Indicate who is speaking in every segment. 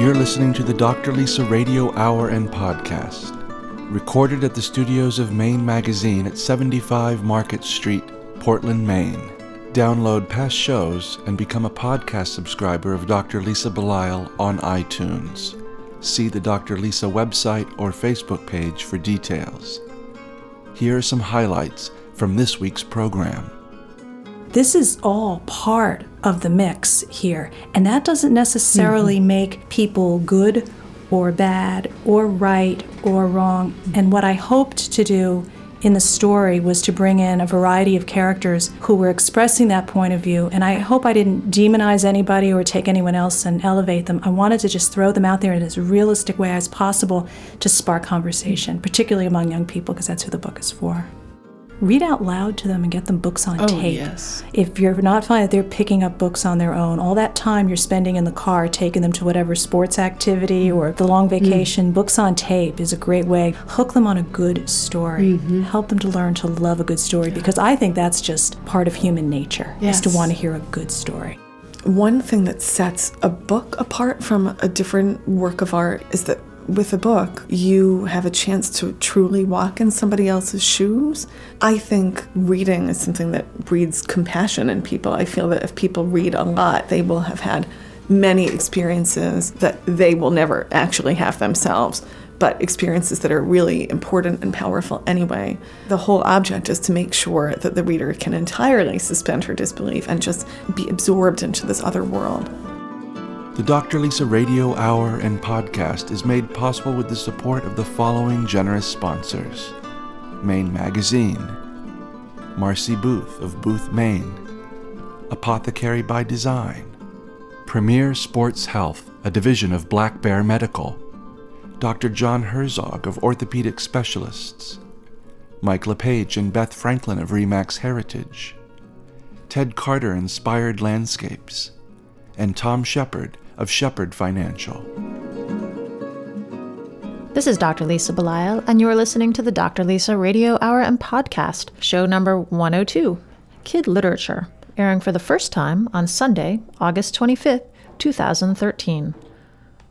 Speaker 1: You're listening to the Dr. Lisa Radio Hour and Podcast, recorded at the studios of Maine Magazine at 75 Market Street, Portland, Maine. Download past shows and become a podcast subscriber of Dr. Lisa Belisle on iTunes. See the Dr. Lisa website or Facebook page for details. Here are some highlights from this week's program.
Speaker 2: This is all part of the mix here, and that doesn't necessarily mm-hmm. make people good or bad or right or wrong. And what I hoped to do in the story was to bring in a variety of characters who were expressing that point of view. And I hope I didn't demonize anybody or take anyone else and elevate them. I wanted to just throw them out there in as realistic way as possible to spark conversation, particularly among young people, because that's who the book is for read out loud to them and get them books on
Speaker 3: oh,
Speaker 2: tape.
Speaker 3: Yes.
Speaker 2: If you're not finding that they're picking up books on their own, all that time you're spending in the car taking them to whatever sports activity or the long vacation, mm. books on tape is a great way. Hook them on a good story. Mm-hmm. Help them to learn to love a good story yeah. because I think that's just part of human nature yes. is to want to hear a good story.
Speaker 3: One thing that sets a book apart from a different work of art is that with a book, you have a chance to truly walk in somebody else's shoes. I think reading is something that breeds compassion in people. I feel that if people read a lot, they will have had many experiences that they will never actually have themselves, but experiences that are really important and powerful anyway. The whole object is to make sure that the reader can entirely suspend her disbelief and just be absorbed into this other world.
Speaker 1: The Dr. Lisa Radio Hour and podcast is made possible with the support of the following generous sponsors Maine Magazine, Marcy Booth of Booth, Maine, Apothecary by Design, Premier Sports Health, a division of Black Bear Medical, Dr. John Herzog of Orthopedic Specialists, Mike LePage and Beth Franklin of Remax Heritage, Ted Carter Inspired Landscapes, and Tom Shepard of Shepard Financial.
Speaker 4: This is Dr. Lisa Belisle, and you're listening to the Dr. Lisa Radio Hour and Podcast, show number 102, Kid Literature, airing for the first time on Sunday, August 25th, 2013.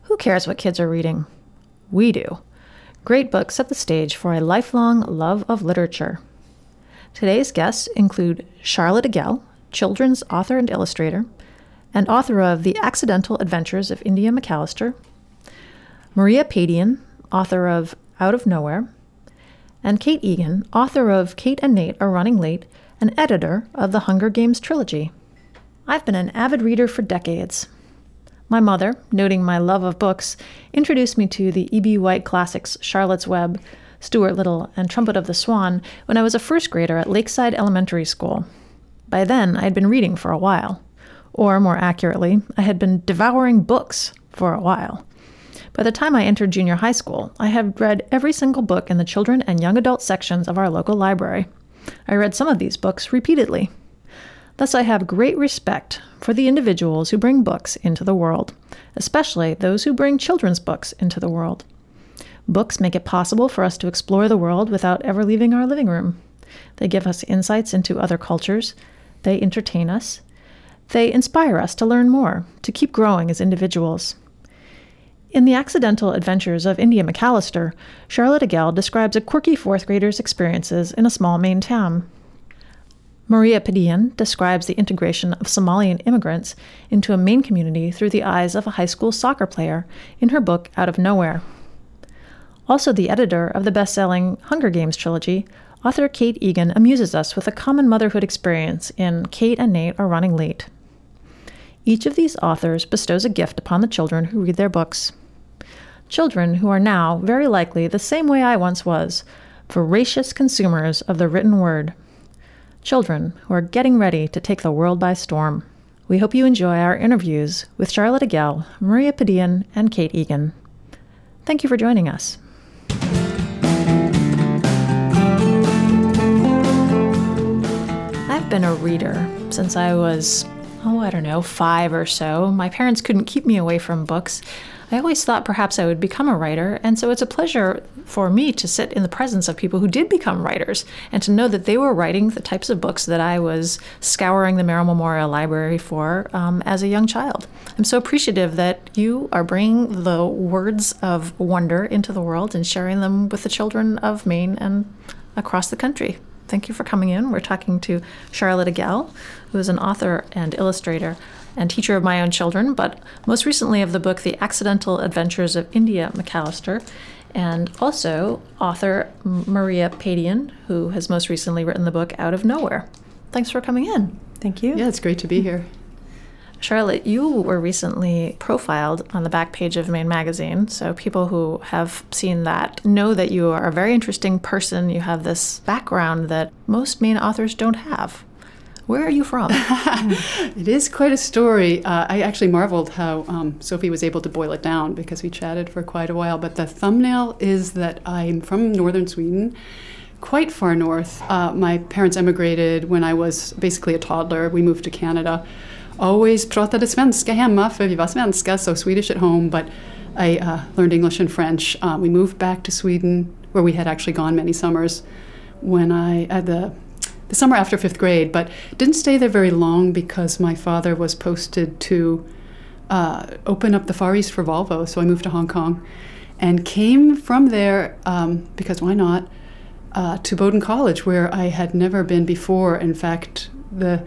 Speaker 4: Who cares what kids are reading? We do. Great books set the stage for a lifelong love of literature. Today's guests include Charlotte Agell, children's author and illustrator, and author of The Accidental Adventures of India McAllister, Maria Padian, author of Out of Nowhere, and Kate Egan, author of Kate and Nate Are Running Late and editor of the Hunger Games trilogy. I've been an avid reader for decades. My mother, noting my love of books, introduced me to the E.B. White classics Charlotte's Web, Stuart Little, and Trumpet of the Swan when I was a first grader at Lakeside Elementary School. By then, I had been reading for a while. Or, more accurately, I had been devouring books for a while. By the time I entered junior high school, I had read every single book in the children and young adult sections of our local library. I read some of these books repeatedly. Thus, I have great respect for the individuals who bring books into the world, especially those who bring children's books into the world. Books make it possible for us to explore the world without ever leaving our living room. They give us insights into other cultures, they entertain us, they inspire us to learn more, to keep growing as individuals. In The Accidental Adventures of India McAllister, Charlotte Agell describes a quirky fourth grader's experiences in a small Maine town. Maria Padian describes the integration of Somalian immigrants into a Maine community through the eyes of a high school soccer player in her book Out of Nowhere. Also, the editor of the best selling Hunger Games trilogy, author Kate Egan amuses us with a common motherhood experience in Kate and Nate Are Running Late. Each of these authors bestows a gift upon the children who read their books. Children who are now, very likely, the same way I once was, voracious consumers of the written word. Children who are getting ready to take the world by storm. We hope you enjoy our interviews with Charlotte Agell, Maria Padian, and Kate Egan. Thank you for joining us. I've been a reader since I was oh, I don't know, five or so, my parents couldn't keep me away from books. I always thought perhaps I would become a writer, and so it's a pleasure for me to sit in the presence of people who did become writers and to know that they were writing the types of books that I was scouring the Merrill Memorial Library for um, as a young child. I'm so appreciative that you are bringing the words of wonder into the world and sharing them with the children of Maine and across the country. Thank you for coming in. We're talking to Charlotte Agell, who is an author and illustrator and teacher of my own children, but most recently of the book The Accidental Adventures of India McAllister, and also author Maria Padian, who has most recently written the book Out of Nowhere. Thanks for coming in.
Speaker 2: Thank you.
Speaker 5: Yeah, it's great to be here.
Speaker 4: Charlotte, you were recently profiled on the back page of Maine Magazine. So people who have seen that know that you are a very interesting person. You have this background that most Maine authors don't have. Where are you from?
Speaker 5: it is quite a story. Uh, I actually marveled how um, Sophie was able to boil it down because we chatted for quite a while. But the thumbnail is that I'm from northern Sweden, quite far north. Uh, my parents emigrated when I was basically a toddler. We moved to Canada. Always pratade svenska hemma för vi var svenska, so Swedish at home. But I uh, learned English and French. Uh, we moved back to Sweden, where we had actually gone many summers when I at the the summer after fifth grade, but didn't stay there very long because my father was posted to uh, open up the Far East for Volvo. So I moved to Hong Kong and came from there um, because why not uh, to Bowdoin College, where I had never been before. In fact, the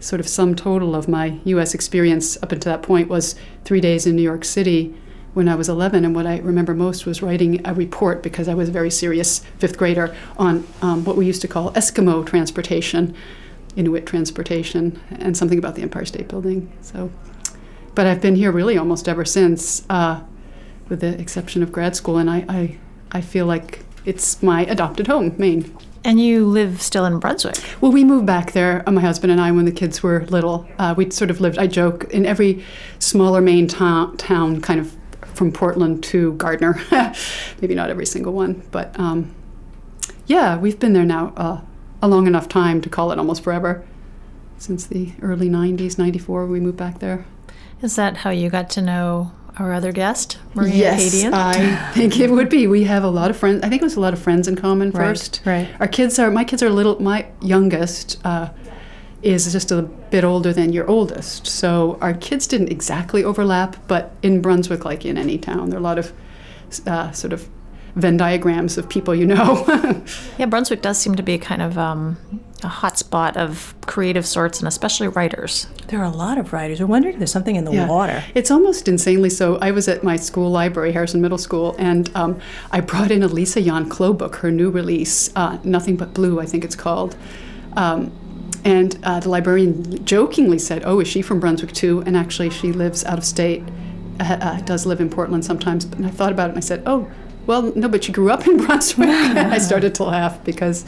Speaker 5: sort of sum total of my U.S. experience up until that point was three days in New York City when I was 11. And what I remember most was writing a report because I was a very serious fifth grader on um, what we used to call Eskimo transportation, Inuit transportation, and something about the Empire State Building. So, but I've been here really almost ever since, uh, with the exception of grad school, and I, I, I feel like it's my adopted home, Maine.
Speaker 4: And you live still in Brunswick?
Speaker 5: Well, we moved back there, uh, my husband and I, when the kids were little. Uh, we sort of lived, I joke, in every smaller Maine ta- town, kind of from Portland to Gardiner. Maybe not every single one, but um, yeah, we've been there now uh, a long enough time to call it almost forever. Since the early 90s, 94, we moved back there.
Speaker 4: Is that how you got to know our other guest, Maria
Speaker 5: yes,
Speaker 4: Padian?
Speaker 5: I think it would be. We have a lot of friends. I think it was a lot of friends in common first.
Speaker 2: Right.
Speaker 5: Our kids are. My kids are little. My youngest uh, is just a bit older than your oldest. So our kids didn't exactly overlap, but in Brunswick, like in any town, there are a lot of uh, sort of Venn diagrams of people you know.
Speaker 4: yeah, Brunswick does seem to be kind of um, a hotspot of creative sorts, and especially writers.
Speaker 2: There are a lot of writers. We're wondering if there's something in the yeah. water.
Speaker 5: It's almost insanely so. I was at my school library, Harrison Middle School, and um, I brought in a Lisa Jahn-Clough book, her new release, uh, Nothing But Blue, I think it's called. Um, and uh, the librarian jokingly said, "Oh, is she from Brunswick too?" And actually, she lives out of state. Uh, uh, does live in Portland sometimes. And I thought about it, and I said, "Oh, well, no, but she grew up in Brunswick." and I started to laugh because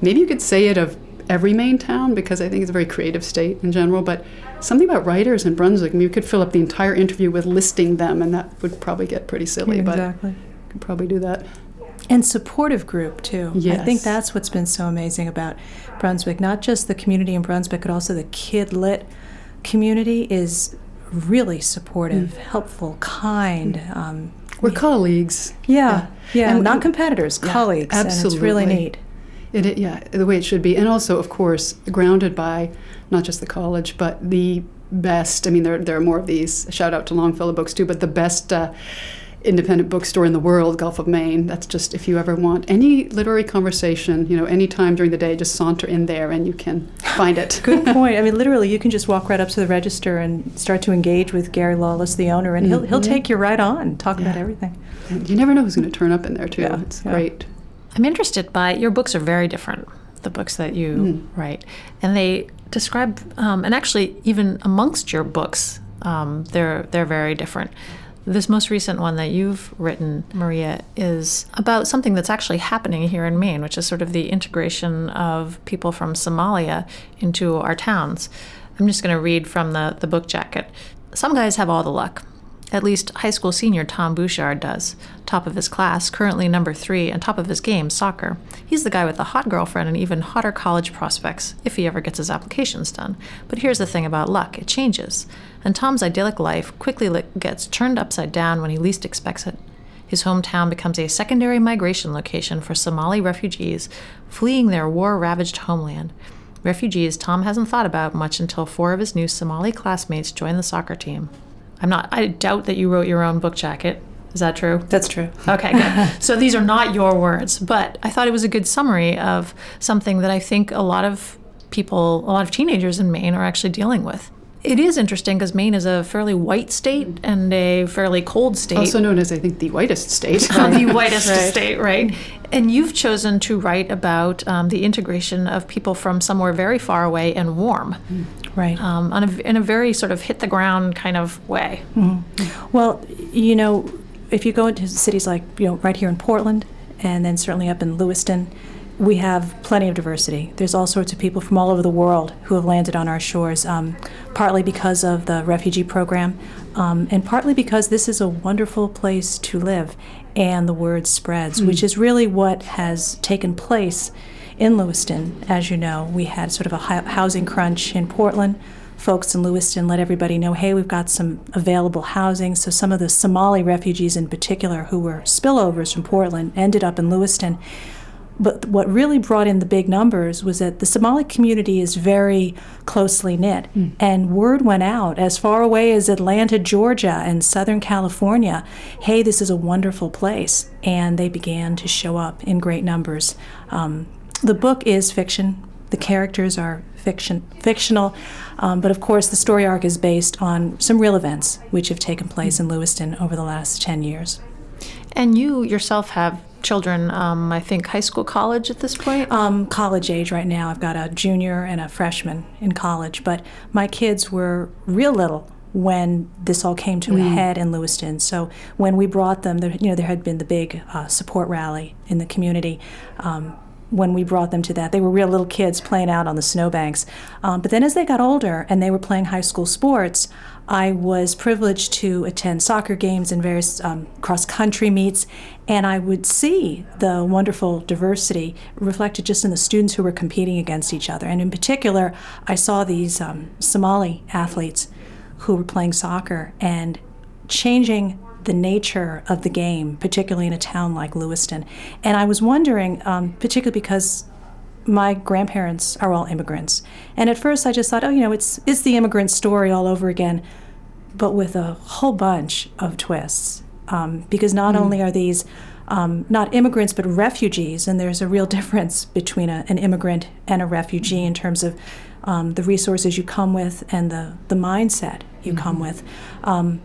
Speaker 5: maybe you could say it of every Maine town because I think it's a very creative state in general. But something about writers in Brunswick, I mean, you could fill up the entire interview with listing them, and that would probably get pretty silly.
Speaker 2: Yeah, exactly.
Speaker 5: But could probably do that
Speaker 2: and supportive group too.
Speaker 5: Yes.
Speaker 2: I think that's what's been so amazing about Brunswick. Not just the community in Brunswick, but also the kid lit community is really supportive, mm. helpful, kind. Mm. Um,
Speaker 5: We're yeah. colleagues.
Speaker 2: Yeah, yeah, yeah. And, not competitors, yeah, colleagues.
Speaker 5: Absolutely.
Speaker 2: It's really neat.
Speaker 5: It, it, yeah, the way it should be, and also, of course, grounded by not just the college, but the best. I mean, there there are more of these. Shout out to Longfellow Books too, but the best. Uh, independent bookstore in the world, Gulf of Maine. That's just if you ever want any literary conversation, you know, any time during the day, just saunter in there and you can find it.
Speaker 2: Good point. I mean, literally, you can just walk right up to the register and start to engage with Gary Lawless, the owner, and he'll mm-hmm. he'll take you right on, talk yeah. about everything.
Speaker 5: And you never know who's going to turn up in there too.
Speaker 2: Yeah.
Speaker 5: It's
Speaker 2: yeah.
Speaker 5: great.
Speaker 4: I'm interested by your books are very different. The books that you mm. write, and they describe, um, and actually, even amongst your books, um, they're they're very different. This most recent one that you've written, Maria, is about something that's actually happening here in Maine, which is sort of the integration of people from Somalia into our towns. I'm just going to read from the, the book jacket. Some guys have all the luck. At least high school senior Tom Bouchard does. Top of his class, currently number three, and top of his game, soccer. He's the guy with the hot girlfriend and even hotter college prospects, if he ever gets his applications done. But here's the thing about luck it changes. And Tom's idyllic life quickly gets turned upside down when he least expects it. His hometown becomes a secondary migration location for Somali refugees fleeing their war ravaged homeland. Refugees Tom hasn't thought about much until four of his new Somali classmates join the soccer team. I'm not, I doubt that you wrote your own book jacket. Is that true?
Speaker 2: That's true.
Speaker 4: Okay, good. so these are not your words, but I thought it was a good summary of something that I think a lot of people, a lot of teenagers in Maine are actually dealing with. It is interesting because Maine is a fairly white state and a fairly cold state.
Speaker 5: Also known as, I think, the whitest state.
Speaker 4: the whitest state, right? And you've chosen to write about um, the integration of people from somewhere very far away and warm,
Speaker 2: Right.
Speaker 4: um, on a, in a very sort of hit the ground kind of way.
Speaker 2: Well, you know, if you go into cities like, you know, right here in Portland, and then certainly up in Lewiston, we have plenty of diversity. There's all sorts of people from all over the world who have landed on our shores, um, partly because of the refugee program, um, and partly because this is a wonderful place to live, and the word spreads, which is really what has taken place in Lewiston. As you know, we had sort of a hou- housing crunch in Portland folks in Lewiston let everybody know, hey, we've got some available housing. So some of the Somali refugees in particular who were spillovers from Portland ended up in Lewiston. But what really brought in the big numbers was that the Somali community is very closely knit. And word went out as far away as Atlanta, Georgia, and Southern California hey, this is a wonderful place. And they began to show up in great numbers. Um, the book is fiction, the characters are fiction, fictional, um, but of course the story arc is based on some real events which have taken place in Lewiston over the last 10 years.
Speaker 4: And you yourself have children, um, I think high school, college at this point?
Speaker 2: Um, college age right now. I've got a junior and a freshman in college, but my kids were real little when this all came to a head in Lewiston. So when we brought them, there, you know, there had been the big uh, support rally in the community. Um, when we brought them to that, they were real little kids playing out on the snowbanks. Um, but then as they got older and they were playing high school sports, I was privileged to attend soccer games and various um, cross country meets, and I would see the wonderful diversity reflected just in the students who were competing against each other. And in particular, I saw these um, Somali athletes who were playing soccer and changing the nature of the game, particularly in a town like Lewiston. And I was wondering, um, particularly because my grandparents are all immigrants, and at first I just thought, oh, you know, it's it's the immigrant story all over again, but with a whole bunch of twists. Um, because not only are these um, not immigrants but refugees, and there's a real difference between a, an immigrant and a refugee in terms of um, the resources you come with and the the mindset you come with. Um,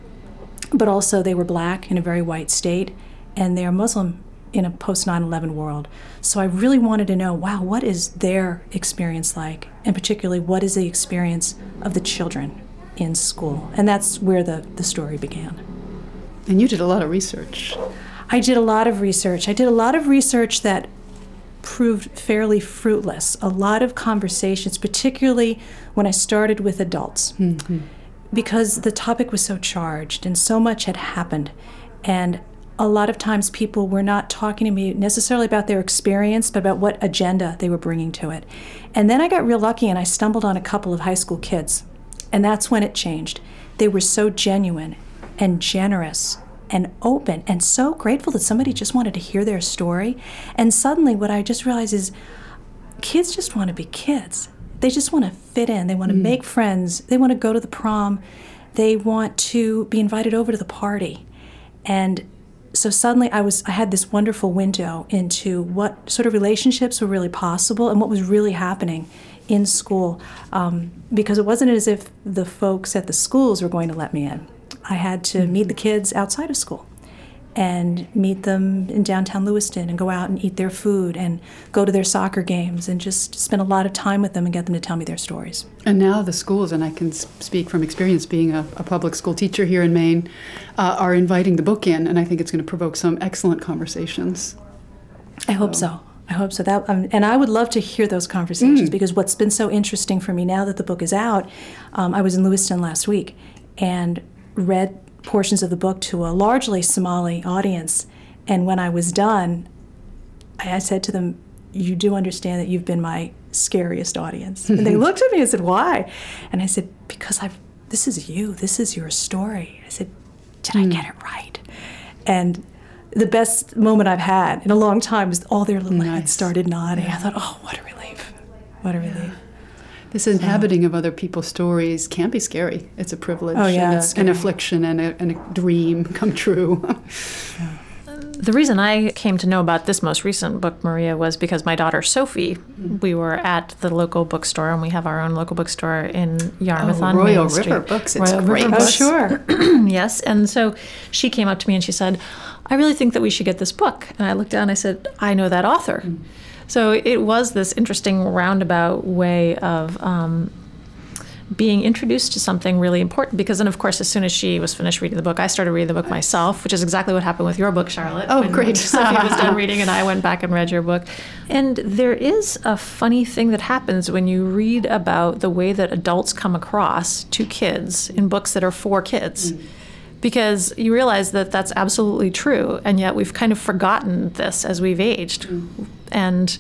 Speaker 2: but also they were black in a very white state, and they're Muslim in a post 9 11 world. So I really wanted to know wow, what is their experience like? And particularly, what is the experience of the children in school? And that's where the, the story began.
Speaker 5: And you did a lot of research.
Speaker 2: I did a lot of research. I did a lot of research that proved fairly fruitless. A lot of conversations, particularly when I started with adults, mm-hmm. because the topic was so charged and so much had happened. And a lot of times people were not talking to me necessarily about their experience, but about what agenda they were bringing to it. And then I got real lucky and I stumbled on a couple of high school kids. And that's when it changed. They were so genuine and generous and open and so grateful that somebody just wanted to hear their story. And suddenly, what I just realized is kids just want to be kids. They just want to fit in. They want to make friends. They want to go to the prom. They want to be invited over to the party. And so suddenly I was I had this wonderful window into what sort of relationships were really possible and what was really happening in school um, because it wasn't as if the folks at the schools were going to let me in. I had to meet the kids outside of school and meet them in downtown Lewiston and go out and eat their food and go to their soccer games and just spend a lot of time with them and get them to tell me their stories.
Speaker 5: And now the schools, and I can speak from experience being a, a public school teacher here in Maine, uh, are inviting the book in, and I think it's going to provoke some excellent conversations.
Speaker 2: I hope so. I hope so. That um, and I would love to hear those conversations because what's been so interesting for me now that the book is out, um, I was in Lewiston last week and read portions of the book to a largely Somali audience. And when I was done, I said to them, You do understand that you've been my scariest audience. And they looked at me and said, Why? And I said, Because I've this is you. This is your story. I said, Did I hmm. get it right? And the best moment I've had in a long time was all their little heads started nodding. I thought, oh, what a relief. What a relief.
Speaker 5: This inhabiting of other people's stories can be scary. It's a privilege
Speaker 2: Oh, yeah,
Speaker 5: and, a-
Speaker 2: it's
Speaker 5: an affliction and a, and a dream come true.
Speaker 4: The reason I came to know about this most recent book, Maria, was because my daughter Sophie, mm-hmm. we were at the local bookstore, and we have our own local bookstore in Yarmouth oh, on
Speaker 5: Oh, Royal
Speaker 4: Main
Speaker 5: River
Speaker 4: Street.
Speaker 5: Books, it's
Speaker 4: Royal
Speaker 5: great.
Speaker 4: River
Speaker 5: Oh,
Speaker 2: sure.
Speaker 4: yes. And so she came up to me and she said, I really think that we should get this book. And I looked down and I said, I know that author. Mm-hmm. So it was this interesting roundabout way of um, being introduced to something really important. Because then, of course, as soon as she was finished reading the book, I started reading the book myself, which is exactly what happened with your book, Charlotte.
Speaker 5: Oh,
Speaker 4: When-
Speaker 5: great.
Speaker 4: Sophie was done reading, and I went back and read your book. And there is a funny thing that happens when you read about the way that adults come across to kids in books that are for kids. Because you realize that that's absolutely true, and yet we've kind of forgotten this as we've aged. And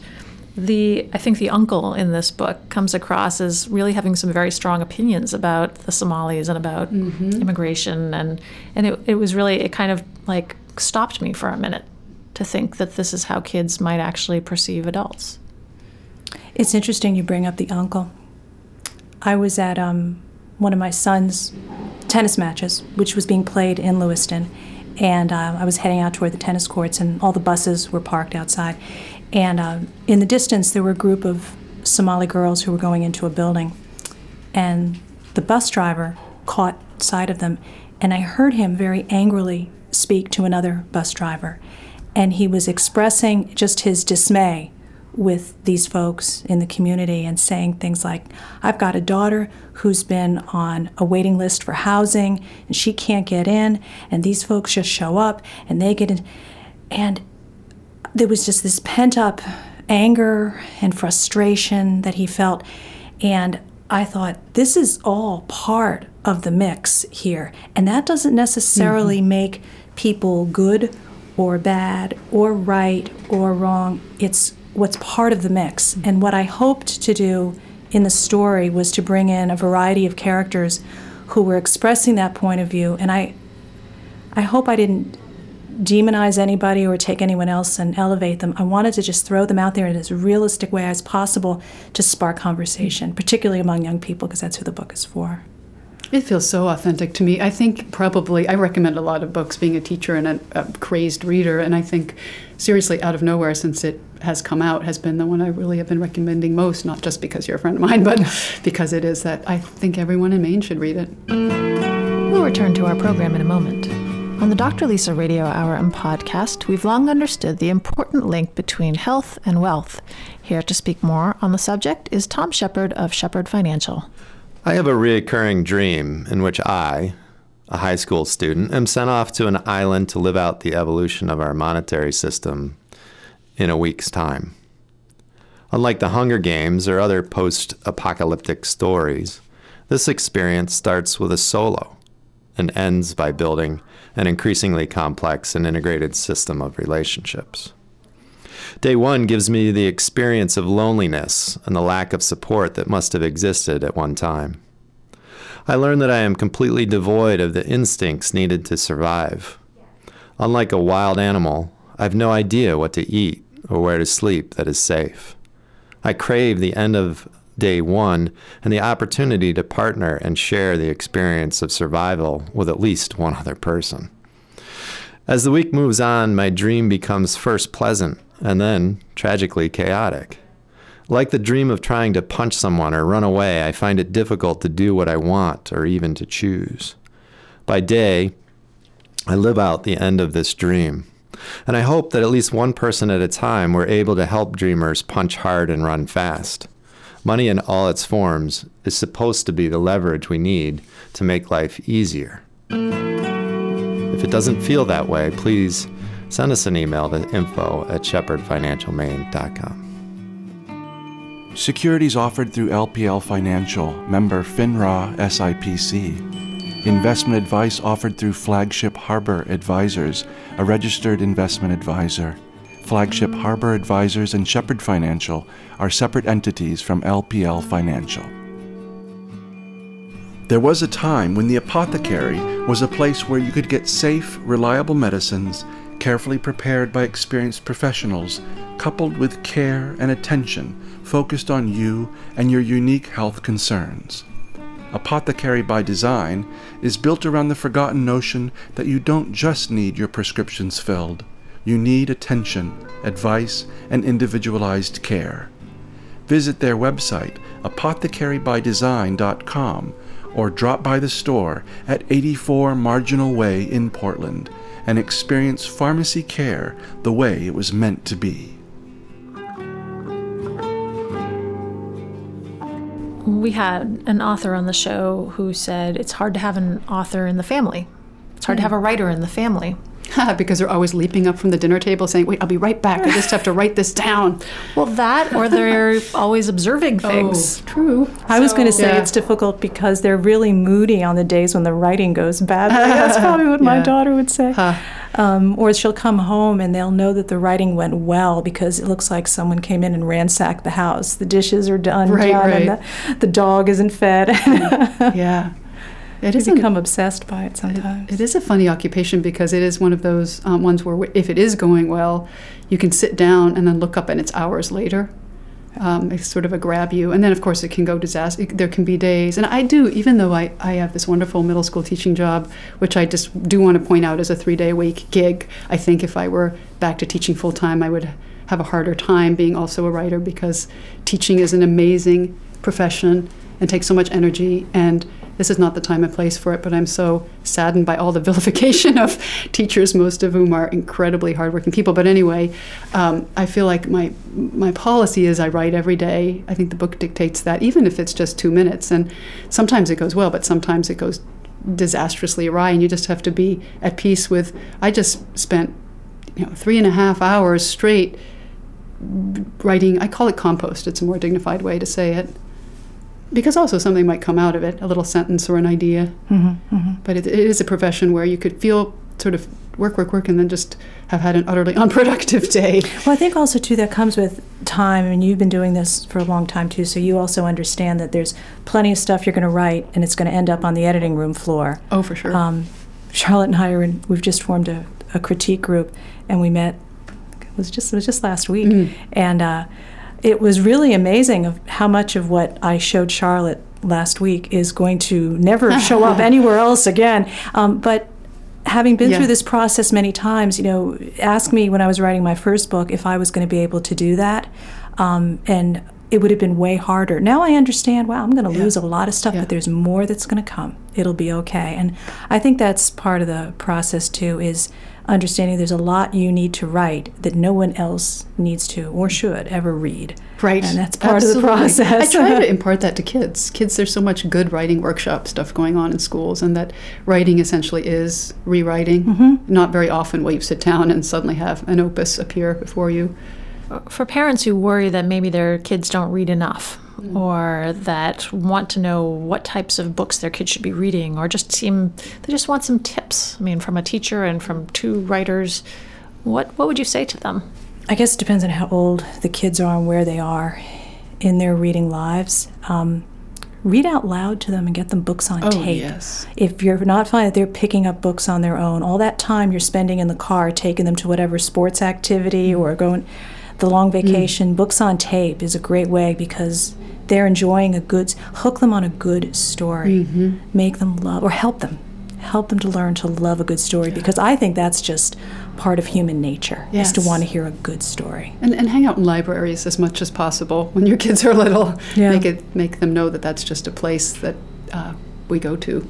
Speaker 4: the I think the uncle in this book comes across as really having some very strong opinions about the Somalis and about immigration and and it, it was really it kind of like stopped me for a minute to think that this is how kids might actually perceive adults.
Speaker 2: It's interesting you bring up the uncle. I was at um, one of my son's tennis matches, which was being played in Lewiston, and uh, I was heading out toward the tennis courts, and all the buses were parked outside. And um, in the distance, there were a group of Somali girls who were going into a building, and the bus driver caught sight of them, and I heard him very angrily speak to another bus driver, and he was expressing just his dismay with these folks in the community and saying things like, I've got a daughter who's been on a waiting list for housing and she can't get in, and these folks just show up and they get in. And there was just this pent up anger and frustration that he felt. And I thought, this is all part of the mix here. And that doesn't necessarily mm-hmm. make people good or bad or right or wrong. It's what's part of the mix. And what I hoped to do in the story was to bring in a variety of characters who were expressing that point of view. And I, I hope I didn't demonize anybody or take anyone else and elevate them. I wanted to just throw them out there in as realistic way as possible to spark conversation, particularly among young people, because that's who the book is for.
Speaker 5: It feels so authentic to me. I think probably I recommend a lot of books being a teacher and a, a crazed reader, and I think seriously, out of nowhere, since it has come out, has been the one I really have been recommending most. Not just because you're a friend of mine, but because it is that I think everyone in Maine should read it.
Speaker 4: We'll return to our program in a moment. On the Dr. Lisa Radio Hour and podcast, we've long understood the important link between health and wealth. Here to speak more on the subject is Tom Shepard of Shepard Financial.
Speaker 6: I have a reoccurring dream in which I, a high school student, am sent off to an island to live out the evolution of our monetary system in a week's time. Unlike the Hunger Games or other post apocalyptic stories, this experience starts with a solo and ends by building an increasingly complex and integrated system of relationships. Day one gives me the experience of loneliness and the lack of support that must have existed at one time. I learn that I am completely devoid of the instincts needed to survive. Unlike a wild animal, I have no idea what to eat or where to sleep that is safe. I crave the end of day one and the opportunity to partner and share the experience of survival with at least one other person. As the week moves on, my dream becomes first pleasant and then tragically chaotic. Like the dream of trying to punch someone or run away, I find it difficult to do what I want or even to choose. By day, I live out the end of this dream. And I hope that at least one person at a time we're able to help dreamers punch hard and run fast. Money in all its forms is supposed to be the leverage we need to make life easier. If it doesn't feel that way, please send us an email to info at shepardfinancialmaine.com.
Speaker 1: Securities offered through LPL Financial, member FINRA SIPC. Investment advice offered through Flagship Harbor Advisors, a registered investment advisor. Flagship Harbor Advisors and Shepard Financial are separate entities from LPL Financial. There was a time when the apothecary was a place where you could get safe, reliable medicines, carefully prepared by experienced professionals, coupled with care and attention focused on you and your unique health concerns. Apothecary by Design is built around the forgotten notion that you don't just need your prescriptions filled, you need attention, advice, and individualized care. Visit their website, apothecarybydesign.com, or drop by the store at 84 Marginal Way in Portland and experience pharmacy care the way it was meant to be.
Speaker 4: We had an author on the show who said it's hard to have an author in the family. It's hard to hmm. have a writer in the family.
Speaker 5: because they're always leaping up from the dinner table saying, Wait, I'll be right back. I just have to write this down.
Speaker 4: Well, that or they're always observing things.
Speaker 5: true.
Speaker 2: I was going to say
Speaker 5: Yeah.
Speaker 2: it's difficult because they're really moody on the days when the writing goes bad. That's probably what my daughter would say. Um, or she'll come home and they'll know that the writing went well because it looks like someone came in and ransacked the house. The dishes are done,
Speaker 5: Right,
Speaker 2: done, and
Speaker 5: right.
Speaker 2: the, the dog isn't fed.
Speaker 5: Yeah. It an-
Speaker 2: become obsessed by it sometimes.
Speaker 5: It is a funny occupation because it is one of those um, ones where if it is going well, you can sit down and then look up and it's hours later. Um, it's sort of a grab you. And then, of course, it can go disaster. It, there can be days. And I do, even though I, I have this wonderful middle school teaching job, which I just do want to point out as a three day a week gig, I think if I were back to teaching full time, I would have a harder time being also a writer because teaching is an amazing profession and takes so much energy. And this is not the time and place for it, but I'm so saddened by all the vilification of teachers, most of whom are incredibly hardworking people. But anyway, um, I feel like my my policy is I write every day. I think the book dictates that, even if it's just two minutes. And sometimes it goes well, but sometimes it goes disastrously awry, and you just have to be at peace with. I just spent you know three and a half hours straight writing. I call it compost. It's a more dignified way to say it because also something might come out of it, a little sentence or an idea.
Speaker 2: Mm-hmm,
Speaker 5: But it, it is a profession where you could feel sort of work, work, work, and then just have had an utterly unproductive day.
Speaker 2: Well, I think also too that comes with time, and you've been doing this for a long time too. So you also understand that there's plenty of stuff you're going to write, and it's going to end up on the editing room floor.
Speaker 5: Oh, for sure.
Speaker 2: Um, Charlotte and I are in, we've just formed a, a critique group, and we met. It was just it was just last week,
Speaker 5: Mm.
Speaker 2: and uh, it was really amazing of how much of what I showed Charlotte last week is going to never show up anywhere else again. Um, but having been
Speaker 5: Yeah.
Speaker 2: through this process many times, you know, ask me when I was writing my first book if I was going to be able to do that, um, and it would have been way harder. Now I understand. Wow, I'm going to
Speaker 5: Yeah.
Speaker 2: lose a lot of stuff,
Speaker 5: Yeah.
Speaker 2: but there's more that's going to come. It'll be okay, and I think that's part of the process too. Is understanding there's a lot you need to write that no one else needs to or should ever read.
Speaker 5: Right.
Speaker 2: And that's part
Speaker 5: Absolutely.
Speaker 2: of the process.
Speaker 5: I try to impart that to kids. Kids, there's so much good writing workshop stuff going on in schools, and that writing essentially is rewriting.
Speaker 2: Mm-hmm.
Speaker 5: Not very often will you sit down and suddenly have an opus appear before you.
Speaker 4: For parents who worry that maybe their kids don't read enough, or that want to know what types of books their kids should be reading, or just seem they just want some tips. I mean, from a teacher and from two writers, what what would you say to them?
Speaker 2: I guess it depends on how old the kids are and where they are in their reading lives. Um, read out loud to them and get them books on
Speaker 5: Oh,
Speaker 2: tape.
Speaker 5: yes.
Speaker 2: If you're not finding that they're picking up books on their own, all that time you're spending in the car taking them to whatever sports activity or going the long vacation, books on tape is a great way because they're enjoying a good hook them on a good story. Make them love or help them. Help them to learn to love a good story because I think that's just part of human nature is to want to hear a good story.
Speaker 5: And, and hang out in libraries as much as possible when your kids are little.
Speaker 2: Yeah.
Speaker 5: Make it make them know that that's just a place that uh, we go to.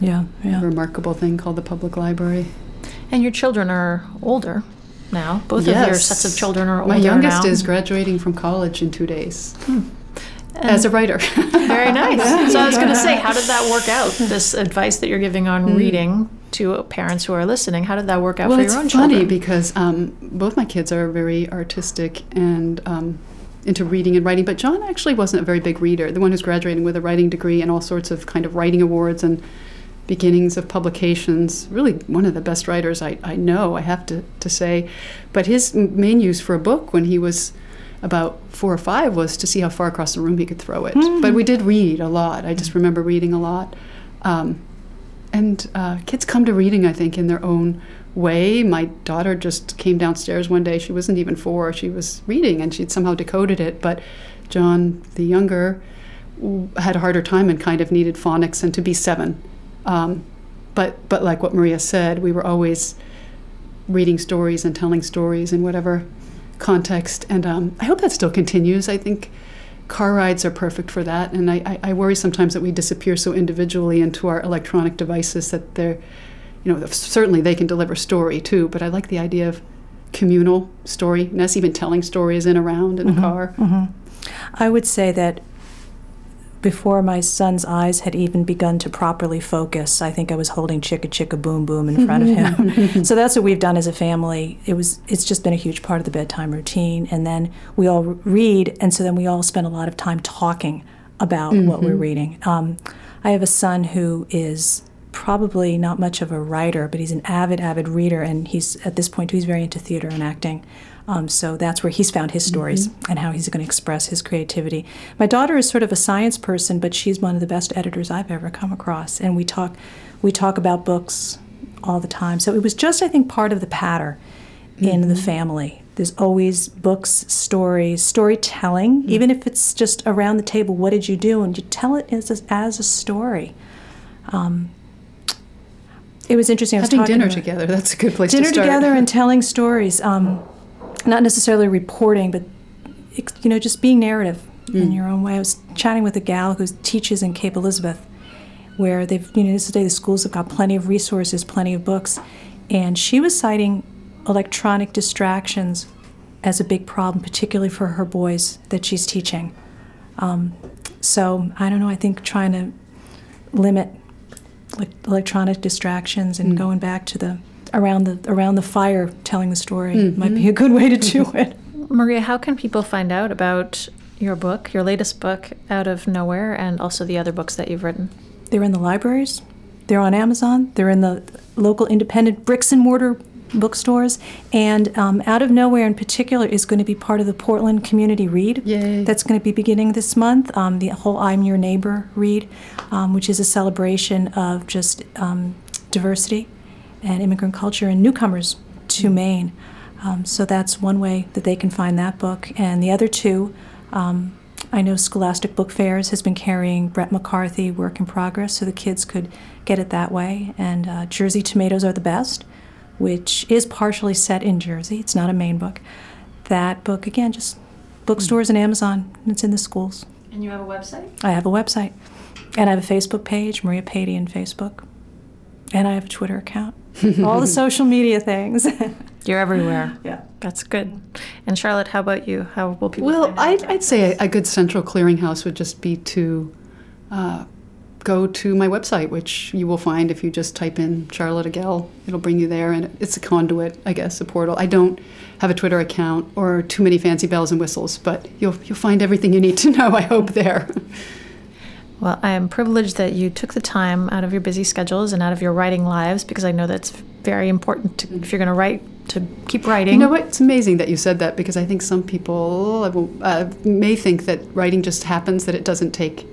Speaker 2: Yeah, yeah.
Speaker 5: A remarkable thing called the public library.
Speaker 4: And your children are older now. Both of your sets of children are older
Speaker 5: My youngest
Speaker 4: now.
Speaker 5: is graduating from college in two days as a writer.
Speaker 4: Very nice. So I was going to say, how did that work out? This advice that you're giving on reading to parents who are listening, how did that work out
Speaker 5: well,
Speaker 4: for your own children?
Speaker 5: Well, it's funny because um, both my kids are very artistic and um, into reading and writing, but John actually wasn't a very big reader. The one who's graduating with a writing degree and all sorts of kind of writing awards and beginnings of publications. Really, one of the best writers I, I know, I have to, to say. But his main use for a book when he was about four or five was to see how far across the room he could throw it. But we did read a lot. I just remember reading a lot. Um, and uh, kids come to reading, I think, in their own way. My daughter just came downstairs one day. She wasn't even four. She was reading, and she'd somehow decoded it. But John, the younger, had a harder time and kind of needed phonics and to be seven. Um, but but like what Maria said, we were always reading stories and telling stories in whatever context. And um, I hope that still continues. I think car rides are perfect for that. And I, I, I worry sometimes that we disappear so individually into our electronic devices that they're, you know, certainly they can deliver story too. But I like the idea of communal story, and that's even telling stories in around in a car.
Speaker 2: I would say that before my son's eyes had even begun to properly focus, I think I was holding chicka chicka boom boom in front of him. so that's what we've done as a family. It was it's just been a huge part of the bedtime routine. And then we all read, and so then we all spend a lot of time talking about what we're reading. Um, I have a son who is probably not much of a writer, but he's an avid, avid reader, and he's at this point he's very into theater and acting. Um, so that's where he's found his stories and how he's going to express his creativity. My daughter is sort of a science person, but she's one of the best editors I've ever come across, and we talk we talk about books all the time. So it was just I think part of the pattern in the family. There's always books, stories, storytelling, even if it's just around the table. What did you do? And you tell it as a, as a story. Um, it was interesting. I was
Speaker 5: Having dinner
Speaker 2: about-
Speaker 5: together, that's a good place
Speaker 2: dinner
Speaker 5: to start.
Speaker 2: together and telling stories um, not necessarily reporting but you know just being narrative in your own way. I was chatting with a gal who teaches in cape elizabeth where they've you know today the schools have got plenty of resources plenty of books and she was citing electronic distractions as a big problem particularly for her boys that she's teaching. Um, so i don't know i think trying to limit like electronic distractions and going back to the around the around the fire telling the story might be a good way to do it.
Speaker 4: Maria, how can people find out about your book, your latest book, Out of Nowhere, and also the other books that you've written?
Speaker 2: They're in the libraries, they're on Amazon, they're in the local independent bricks and mortar bookstores, and um, Out of Nowhere in particular is going to be part of the Portland Community Read.
Speaker 5: Yay.
Speaker 2: That's going to be beginning this month. Um, the whole I'm Your Neighbor read, um, which is a celebration of just um, diversity and immigrant culture and newcomers to Maine. Um, so that's one way that they can find that book. And the other two, um, I know Scholastic Book Fairs has been carrying Brett McCarthy Work in Progress, so the kids could get it that way. And uh, Jersey Tomatoes Are the Best, which is partially set in Jersey. It's not a Maine book. That book, again, just bookstores and Amazon. and It's in the schools.
Speaker 4: And you have a website?
Speaker 2: I have a website. And I have a Facebook page, Maria Padian Facebook. And I have a Twitter account. All the social media things.
Speaker 4: You're everywhere.
Speaker 2: yeah.
Speaker 4: That's good. And Charlotte, how about you? How will people?
Speaker 5: Well,
Speaker 4: find
Speaker 5: I'd, I'd say a, a good central clearinghouse would just be to uh, go to my website, which you will find if you just type in Charlotte Agell. It'll bring you there, and it's a conduit, I guess, a portal. I don't have a Twitter account or too many fancy bells and whistles, but you'll you'll find everything you need to know. I hope there.
Speaker 4: Well, I am privileged that you took the time out of your busy schedules and out of your writing lives because I know that's very important to, if you're going to write to keep writing.
Speaker 5: You know what? It's amazing that you said that because I think some people uh, may think that writing just happens, that it doesn't take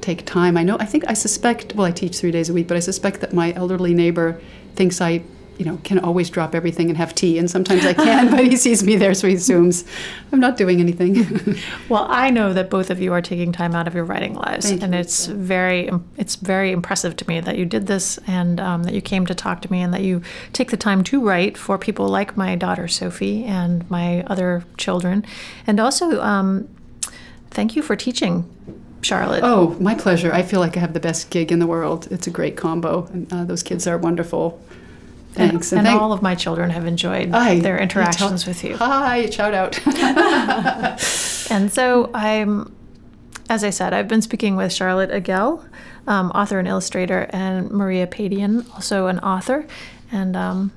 Speaker 5: take time. I know. I think I suspect. Well, I teach three days a week, but I suspect that my elderly neighbor thinks I, you know, can always drop everything and have tea, and sometimes I can, but he sees me there, so he assumes I'm not doing anything.
Speaker 4: Well, I know that both of you are taking time out of your writing lives,
Speaker 5: Thank
Speaker 4: and
Speaker 5: you,
Speaker 4: it's very it's very impressive to me that you did this and um, that you came to talk to me and that you take the time to write for people like my daughter Sophie and my other children, and also um, thank you for teaching. Charlotte.
Speaker 5: oh, my pleasure. I feel like I have the best gig in the world. It's a great combo, and uh, those kids are wonderful. Thanks,
Speaker 4: And,
Speaker 5: thank-
Speaker 4: all of my children have enjoyed
Speaker 5: Hi.
Speaker 4: their interactions with you.
Speaker 5: Hi, shout out.
Speaker 4: And so I'm, as I said, I've been speaking with Charlotte Agell, um, author and illustrator, and Maria Padian, also an author. And um,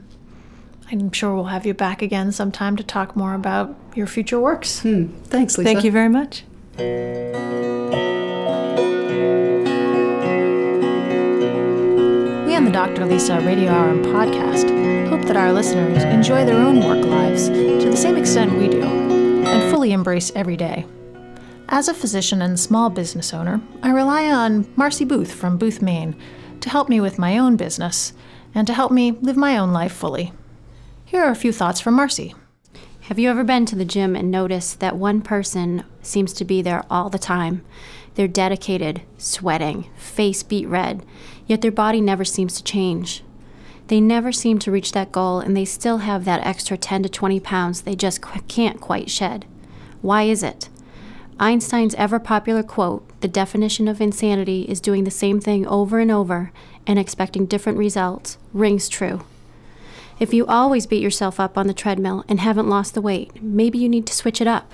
Speaker 4: I'm sure we'll have you back again sometime to talk more about your future works.
Speaker 5: Hmm, Thanks, Lisa.
Speaker 2: Thank you very much.
Speaker 4: Dr. Lisa Radio Hour and podcast hope that our listeners enjoy their own work lives to the same extent we do and fully embrace every day. As a physician and small business owner, I rely on Marcy Booth from Booth, Maine to help me with my own business and to help me live my own life fully. Here are a few thoughts from Marcy.
Speaker 7: Have you ever been to the gym and noticed that one person seems to be there all the time? They're dedicated, sweating, face beat red, yet their body never seems to change. They never seem to reach that goal and they still have that extra 10 to 20 pounds they just can't quite shed. Why is it? Einstein's ever popular quote, the definition of insanity is doing the same thing over and over and expecting different results, rings true. If you always beat yourself up on the treadmill and haven't lost the weight, maybe you need to switch it up.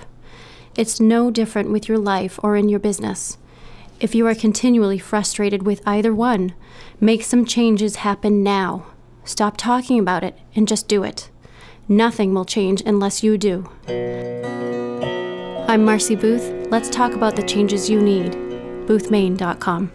Speaker 7: It's no different with your life or in your business. If you are continually frustrated with either one, make some changes happen now. Stop talking about it and just do it. Nothing will change unless you do. I'm Marcy Booth. Let's talk about the changes you need. BoothMaine.com.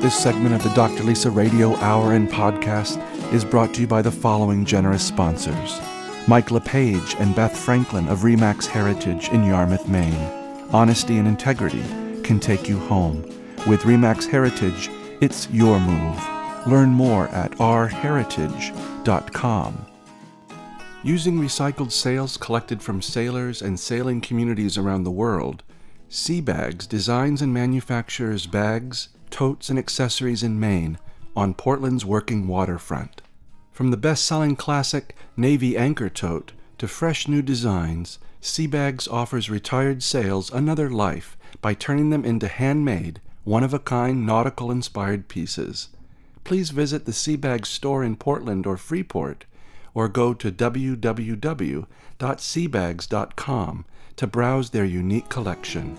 Speaker 1: This segment of the Dr. Lisa Radio Hour and Podcast is brought to you by the following generous sponsors Mike LePage and Beth Franklin of Remax Heritage in Yarmouth, Maine. Honesty and integrity can take you home. With Remax Heritage, it's your move. Learn more at rheritage.com. Using recycled sails collected from sailors and sailing communities around the world, Seabags designs and manufactures bags, totes, and accessories in Maine on Portland's working waterfront. From the best selling classic Navy Anchor Tote to fresh new designs, Seabags offers retired sails another life by turning them into handmade, one of a kind nautical inspired pieces. Please visit the Seabags store in Portland or Freeport or go to www.seabags.com to browse their unique collection.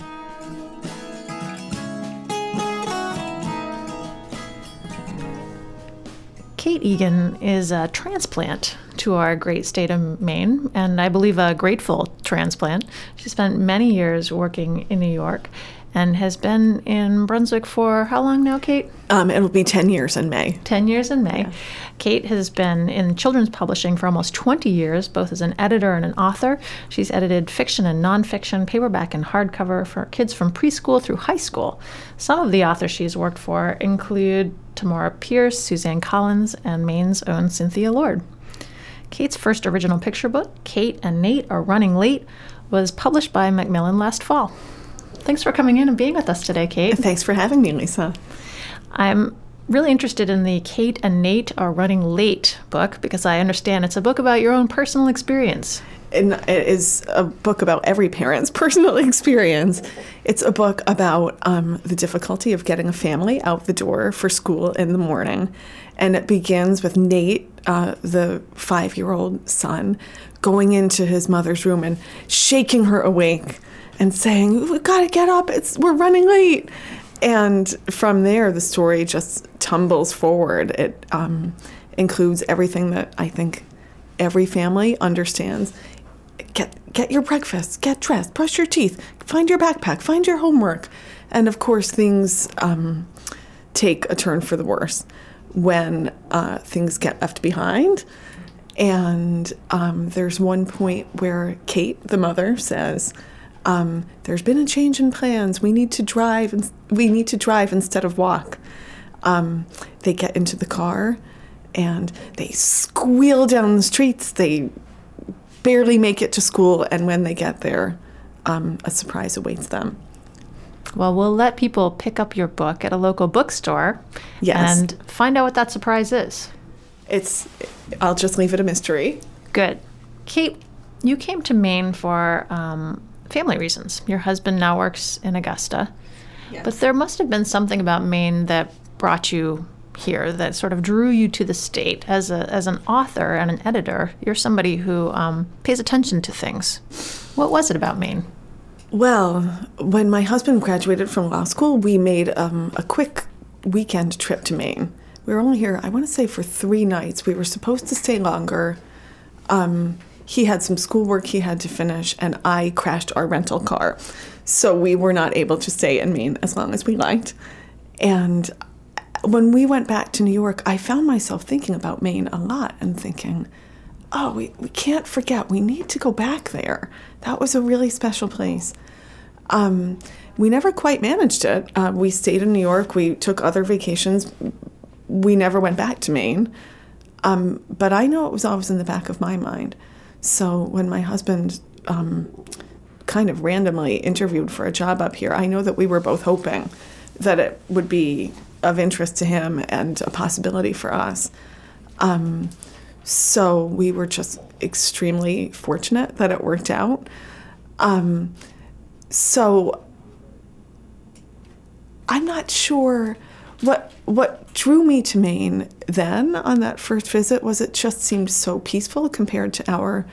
Speaker 4: Kate Egan is a transplant to our great state of Maine, and I believe a grateful transplant. She spent many years working in New York and has been in Brunswick for how long now, Kate?
Speaker 3: Um, it'll be 10 years in May.
Speaker 4: 10 years in May. Kate has been in children's publishing for almost 20 years, both as an editor and an author. She's edited fiction and nonfiction, paperback and hardcover for kids from preschool through high school. Some of the authors she's worked for include Tamora Pierce, Suzanne Collins, and Maine's own Cynthia Lord. Kate's first original picture book, Kate and Nate Are Running Late, was published by Macmillan last fall. Thanks for coming in and being with us today, Kate.
Speaker 3: Thanks for having me, Lisa.
Speaker 4: I'm really interested in the Kate and Nate Are Running Late book because I understand it's a book about your own personal experience.
Speaker 3: And it is a book about every parent's personal experience. It's a book about um, the difficulty of getting a family out the door for school in the morning. And it begins with Nate, uh, the five year old son, going into his mother's room and shaking her awake and saying, "We've got to get up! It's we're running late." And from there, the story just tumbles forward. It um, includes everything that I think every family understands. Get get your breakfast, get dressed, brush your teeth, find your backpack, find your homework, and of course, things um, take a turn for the worse when uh, things get left behind. And um, there's one point where Kate, the mother, says, um, "There's been a change in plans. We need to drive, and we need to drive instead of walk." Um, they get into the car, and they squeal down the streets. They barely make it to school, and when they get there, um, a surprise awaits them.
Speaker 4: Well, we'll let people pick up your book at a local bookstore
Speaker 3: Yes.
Speaker 4: and find out what that surprise is.
Speaker 3: It's. I'll just leave it a mystery.
Speaker 4: Good. Kate, you came to Maine for um, family reasons. Your husband now works in Augusta. But there must have been something about Maine that brought you here that sort of drew you to the state. As, a, as an author and an editor, you're somebody who um, pays attention to things. What was it about Maine?
Speaker 3: Well, when my husband graduated from law school, we made um, a quick weekend trip to Maine. We were only here, I want to say, for three nights. We were supposed to stay longer. Um, he had some schoolwork he had to finish, and I crashed our rental car. So we were not able to stay in Maine as long as we liked. And when we went back to New York, I found myself thinking about Maine a lot and thinking, oh, we, we can't forget, we need to go back there. That was a really special place. Um, we never quite managed it. Uh, we stayed in New York, we took other vacations. We never went back to Maine. Um, but I know it was always in the back of my mind. So when my husband um, kind of randomly interviewed for a job up here, I know that we were both hoping that it would be of interest to him and a possibility for us. Um, so we were just extremely fortunate that it worked out. Um, so I'm not sure what what drew me to Maine then on that first visit was it just seemed so peaceful compared to our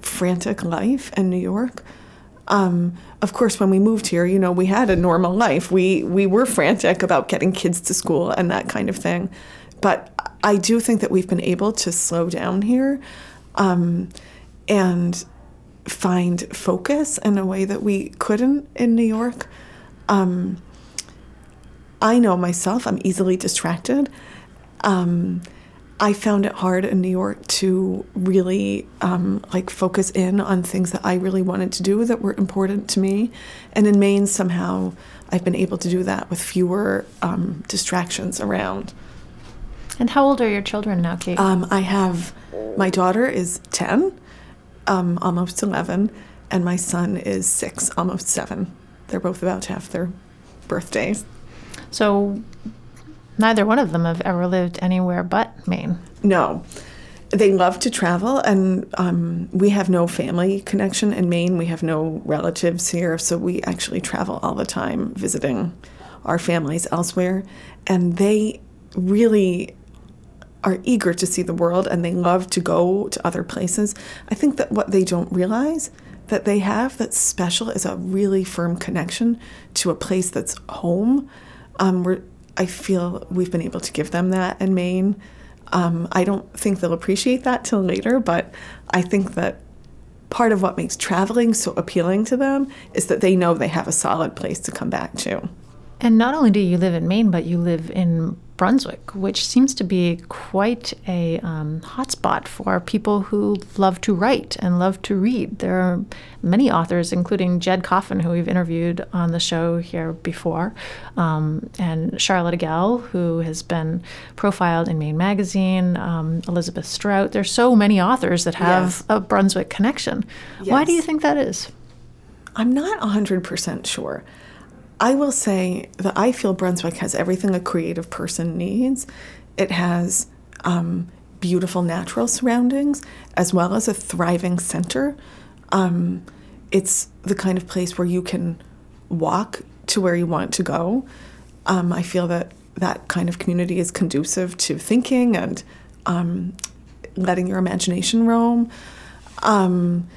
Speaker 3: frantic life in New York. Um, of course, when we moved here, you know, we had a normal life. We we were frantic about getting kids to school and that kind of thing. But I do think that we've been able to slow down here um, and find focus in a way that we couldn't in New York. Um, I know myself, I'm easily distracted. Um, I found it hard in New York to really um, like focus in on things that I really wanted to do that were important to me. And in Maine, somehow I've been able to do that with fewer um, distractions around.
Speaker 4: And how old are your children now, Kate?
Speaker 3: Um, I have my daughter is 10, um, almost 11, and my son is six, almost seven. They're both about to have their birthdays.
Speaker 4: So neither one of them have ever lived anywhere but Maine.
Speaker 3: No. They love to travel, and um, we have no family connection in Maine. We have no relatives here, so we actually travel all the time visiting our families elsewhere. And they really are eager to see the world and they love to go to other places. I think that what they don't realize that they have that's special is a really firm connection to a place that's home. Um, we're I feel we've been able to give them that in Maine. Um, I don't think they'll appreciate that till later, but I think that part of what makes traveling so appealing to them is that they know they have a solid place to come back to.
Speaker 4: And not only do you live in Maine, but you live in Brunswick, which seems to be quite a um, hotspot for people who love to write and love to read. There are many authors, including Jed Coffin, who we've interviewed on the show here before, um, and Charlotte Agell, who has been profiled in Maine Magazine, um, Elizabeth Strout. There's so many authors that have
Speaker 3: Yes.
Speaker 4: a Brunswick connection. Why do you think that is?
Speaker 3: I'm not 100% sure. I will say that I feel Brunswick has everything a creative person needs. It has um, beautiful natural surroundings as well as a thriving center. Um, it's the kind of place where you can walk to where you want to go. Um, I feel that that kind of community is conducive to thinking and um, letting your imagination roam. Um,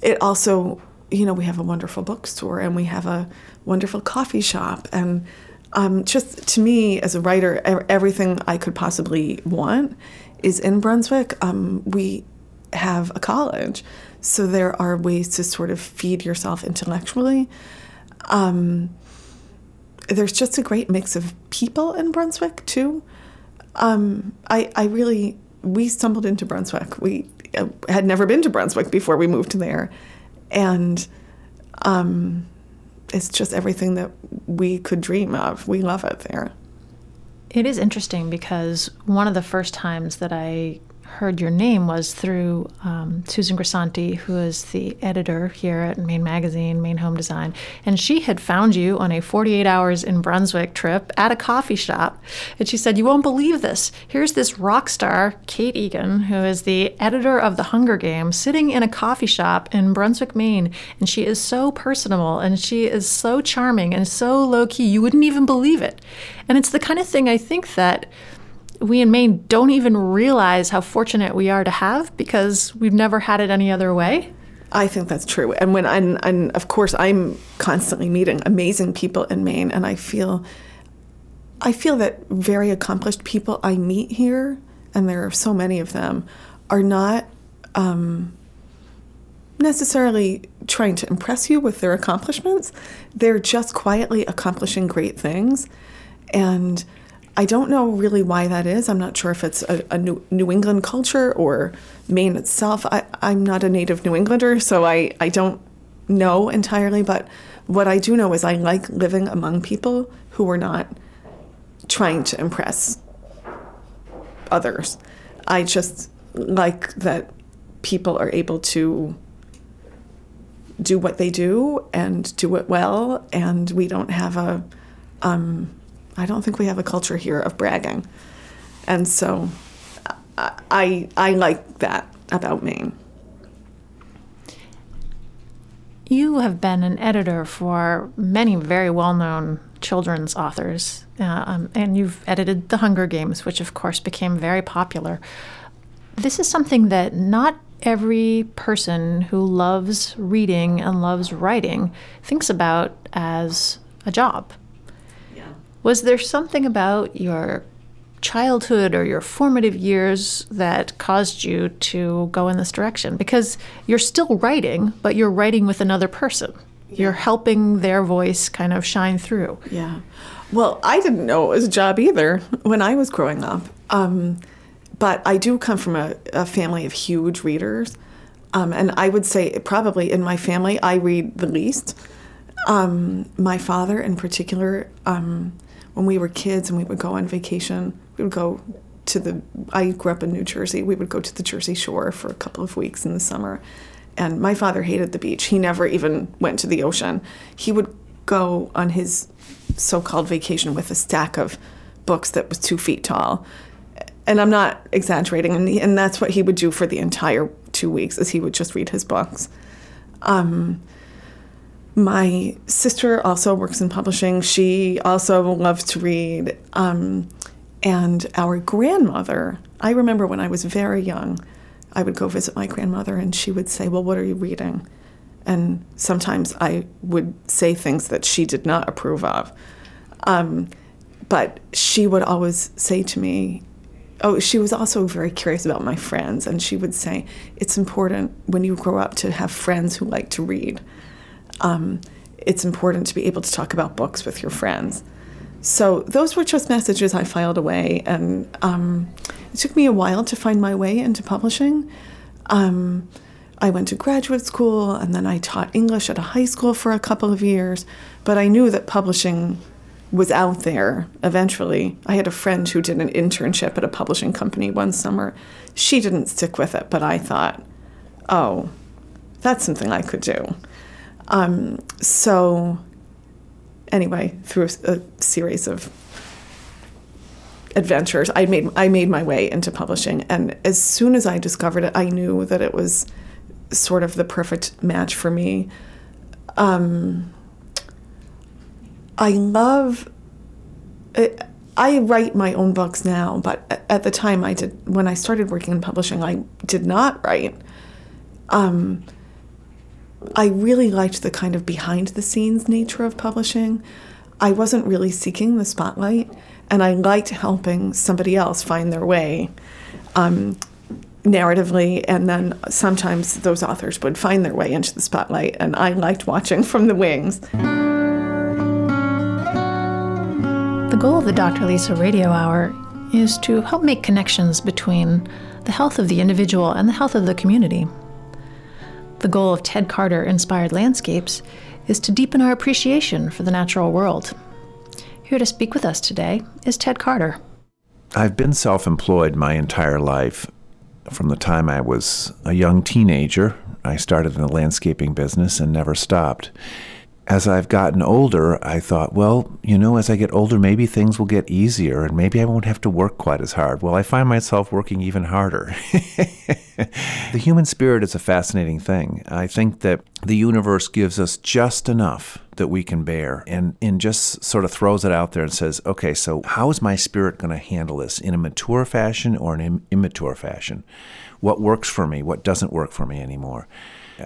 Speaker 3: it also, you know, we have a wonderful bookstore and we have a wonderful coffee shop. And um, just to me, as a writer, everything I could possibly want is in Brunswick. Um, we have a college, so there are ways to sort of feed yourself intellectually. Um, there's just a great mix of people in Brunswick, too. Um, I, I really, we stumbled into Brunswick. We uh, had never been to Brunswick before we moved there. And um, it's just everything that we could dream of. We love it there.
Speaker 4: It is interesting because one of the first times that I heard your name was through um, Susan Grisanti, who is the editor here at Maine Magazine, Maine Home Design. And she had found you on a 48 hours in Brunswick trip at a coffee shop. And she said, You won't believe this. Here's this rock star, Kate Egan, who is the editor of The Hunger Games, sitting in a coffee shop in Brunswick, Maine. And she is so personable and she is so charming and so low key. You wouldn't even believe it. And it's the kind of thing I think that we in Maine don't even realize how fortunate we are to have because we've never had it any other way.
Speaker 3: I think that's true. And when and, and of course I'm constantly meeting amazing people in Maine and I feel I feel that very accomplished people I meet here, and there are so many of them, are not um, necessarily trying to impress you with their accomplishments. They're just quietly accomplishing great things. And I don't know really why that is. I'm not sure if it's a, a New, New England culture or Maine itself. I, I'm not a native New Englander, so I, I don't know entirely. But what I do know is I like living among people who are not trying to impress others. I just like that people are able to do what they do and do it well, and we don't have a um, I don't think we have a culture here of bragging. And so I, I, like that about Maine.
Speaker 4: You have been an editor for many very well known children's authors, uh, um, and you've edited The Hunger Games, which of course became very popular. This is something that not every person who loves reading and loves writing thinks about as a job. Was there something about your childhood or your formative years that caused you to go in this direction? Because you're still writing, but you're writing with another person. You're helping their voice kind of shine through.
Speaker 3: Yeah. Well, I didn't know it was a job either when I was growing up. Um, but I do come from a, a family of huge readers. Um, and I would say, probably in my family, I read the least. Um, my father, in particular, um, when we were kids and we would go on vacation, we would go to the, I grew up in New Jersey, we would go to the Jersey Shore for a couple of weeks in the summer. And my father hated the beach. He never even went to the ocean. He would go on his so called vacation with a stack of books that was two feet tall. And I'm not exaggerating. And, and that's what he would do for the entire two weeks, is he would just read his books. Um, my sister also works in publishing. She also loves to read. Um, and our grandmother, I remember when I was very young, I would go visit my grandmother and she would say, Well, what are you reading? And sometimes I would say things that she did not approve of. Um, but she would always say to me, Oh, she was also very curious about my friends. And she would say, It's important when you grow up to have friends who like to read um, it's important to be able to talk about books with your friends. So those were just messages I filed away, and um, it took me a while to find my way into publishing. Um, I went to graduate school, and then I taught English at a high school for a couple of years. But I knew that publishing was out there eventually. I had a friend who did an internship at a publishing company one summer. She didn't stick with it, but I thought, oh, that's something I could do. Um, so, anyway, through a, series of adventures, I made I made my way into publishing, and as soon as I discovered it, I knew that it was sort of the perfect match for me. Um, I love. It, I write my own books now, but at the time I did when I started working in publishing, I did not write. Um, I really liked the kind of behind the scenes nature of publishing. I wasn't really seeking the spotlight, and I liked helping somebody else find their way um, narratively, and then sometimes those authors would find their way into the spotlight, and I liked watching from the wings.
Speaker 4: The goal of the Dr. Lisa Radio Hour is to help make connections between the health of the individual and the health of the community. The goal of Ted Carter Inspired Landscapes is to deepen our appreciation for the natural world. Here to speak with us today is Ted Carter.
Speaker 8: I've been self employed my entire life. From the time I was a young teenager, I started in the landscaping business and never stopped as I've gotten older, I thought, well, you know, as I get older, maybe things will get easier and maybe I won't have to work quite as hard. Well, I find myself working even harder. the human spirit is a fascinating thing. I think that the universe gives us just enough that we can bear and, and just sort of throws it out there and says, okay, so how is my spirit going to handle this in a mature fashion or an immature fashion? What works for me? What doesn't work for me anymore?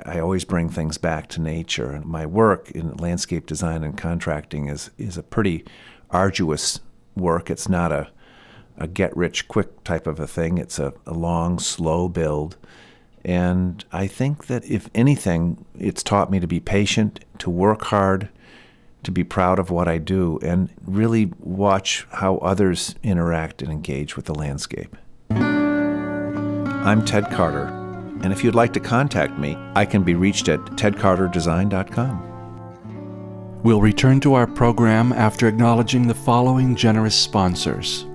Speaker 8: I always bring things back to nature. And my work in landscape design and contracting is, is a pretty arduous work. It's not a, a get rich quick type of a thing, it's a, a long, slow build. And I think that if anything, it's taught me to be patient, to work hard, to be proud of what I do and really watch how others interact and engage with the landscape. I'm Ted Carter, and if you'd like to contact me, I can be reached at tedcarterdesign.com.
Speaker 1: We'll return to our program after acknowledging the following generous sponsors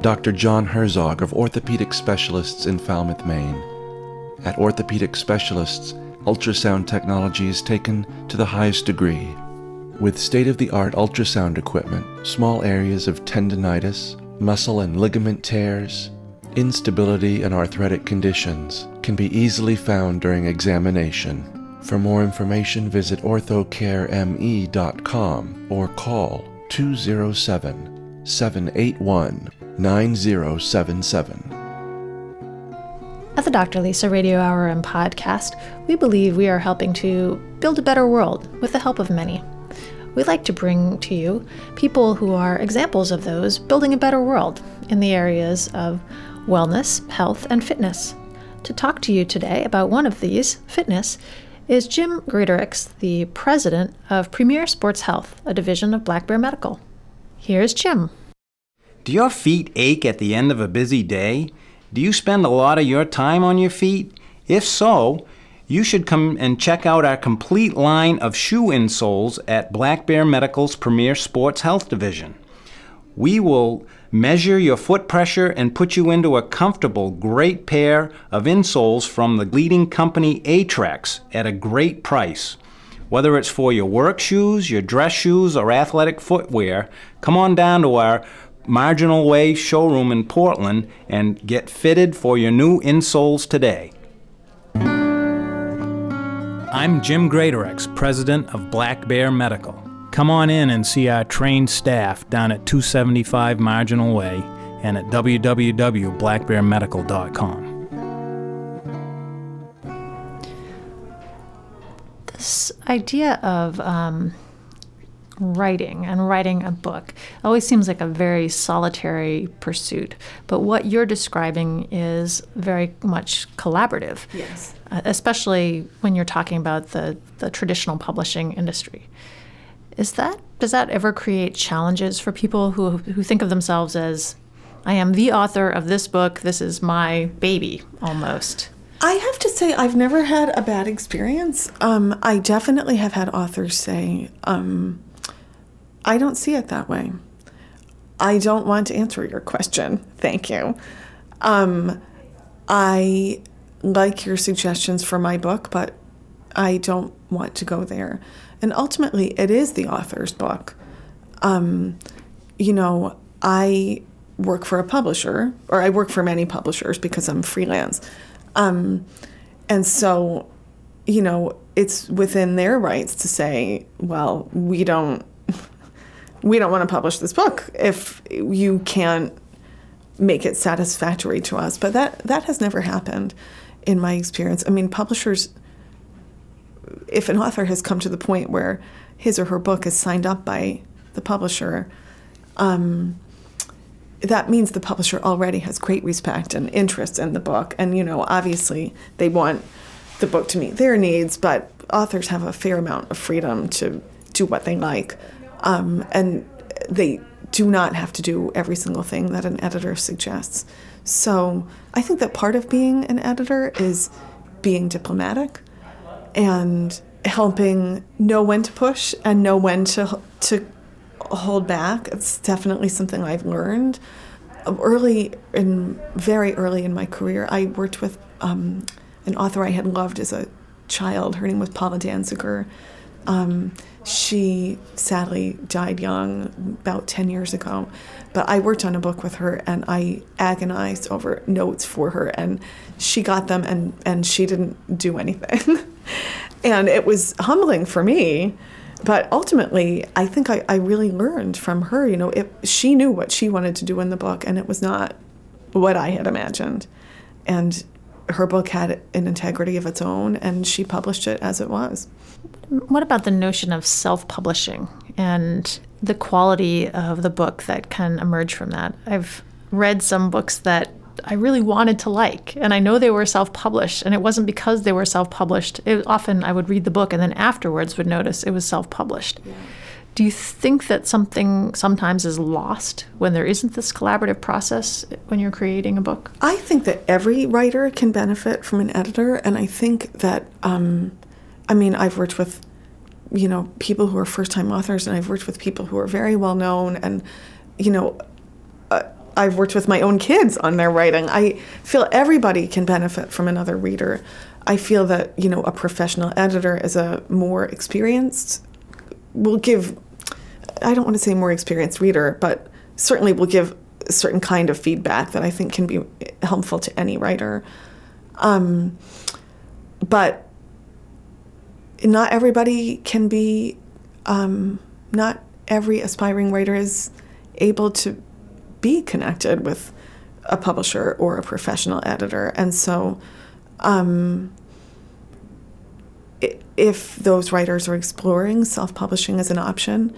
Speaker 1: Dr. John Herzog of Orthopedic Specialists in Falmouth, Maine. At Orthopedic Specialists, ultrasound technology is taken to the highest degree. With state of the art ultrasound equipment, small areas of tendonitis, muscle and ligament tears, instability, and arthritic conditions can be easily found during examination. For more information, visit orthocareme.com or call 207 781 9077.
Speaker 4: At the Dr. Lisa Radio Hour and Podcast, we believe we are helping to build a better world with the help of many. We'd like to bring to you people who are examples of those building a better world in the areas of wellness, health, and fitness. To talk to you today about one of these, fitness, is Jim Greatorex, the president of Premier Sports Health, a division of Black Bear Medical. Here's Jim.
Speaker 9: Do your feet ache at the end of a busy day? Do you spend a lot of your time on your feet? If so, you should come and check out our complete line of shoe insoles at Black Bear Medical's Premier Sports Health Division. We will measure your foot pressure and put you into a comfortable, great pair of insoles from the leading company Aetrex at a great price. Whether it's for your work shoes, your dress shoes, or athletic footwear, come on down to our Marginal Way showroom in Portland and get fitted for your new insoles today. I'm Jim Greatorex, president of Black Bear Medical. Come on in and see our trained staff down at 275 Marginal Way and at www.blackbearmedical.com.
Speaker 4: This idea of um, writing and writing a book always seems like a very solitary pursuit. But what you're describing is very much collaborative.
Speaker 3: Yes.
Speaker 4: Uh, especially when you're talking about the, the traditional publishing industry. Is that does that ever create challenges for people who who think of themselves as I am the author of this book, this is my baby almost?
Speaker 3: I have to say, I've never had a bad experience. Um, I definitely have had authors say, um, I don't see it that way. I don't want to answer your question. Thank you. Um, I like your suggestions for my book, but I don't want to go there. And ultimately, it is the author's book. Um, you know, I work for a publisher, or I work for many publishers because I'm freelance. Um, and so, you know, it's within their rights to say, well, we don't we don't want to publish this book if you can't make it satisfactory to us. But that that has never happened in my experience. I mean, publishers if an author has come to the point where his or her book is signed up by the publisher, um, that means the publisher already has great respect and interest in the book. And, you know, obviously they want the book to meet their needs, but authors have a fair amount of freedom to do what they like. Um, and they do not have to do every single thing that an editor suggests. So I think that part of being an editor is being diplomatic and helping know when to push and know when to to hold back. It's definitely something I've learned early in very early in my career. I worked with um, an author I had loved as a child. Her name was Paula Danziger. Um, she sadly died young about 10 years ago. But I worked on a book with her and I agonized over notes for her and she got them and, and she didn't do anything. and it was humbling for me. But ultimately, I think I, I really learned from her. You know, it, she knew what she wanted to do in the book, and it was not what I had imagined. And her book had an integrity of its own, and she published it as it was.
Speaker 4: What about the notion of self publishing and the quality of the book that can emerge from that? I've read some books that I really wanted to like, and I know they were self published, and it wasn't because they were self published. Often I would read the book and then afterwards would notice it was self published. Yeah. Do you think that something sometimes is lost when there isn't this collaborative process when you're creating a book?
Speaker 3: I think that every writer can benefit from an editor, and I think that, um, I mean, I've worked with, you know, people who are first time authors, and I've worked with people who are very well known, and, you know, I've worked with my own kids on their writing. I feel everybody can benefit from another reader. I feel that, you know, a professional editor is a more experienced, will give I don't want to say more experienced reader, but certainly will give a certain kind of feedback that I think can be helpful to any writer. Um, but not everybody can be, um, not every aspiring writer is able to be connected with a publisher or a professional editor. And so, um, if those writers are exploring self publishing as an option,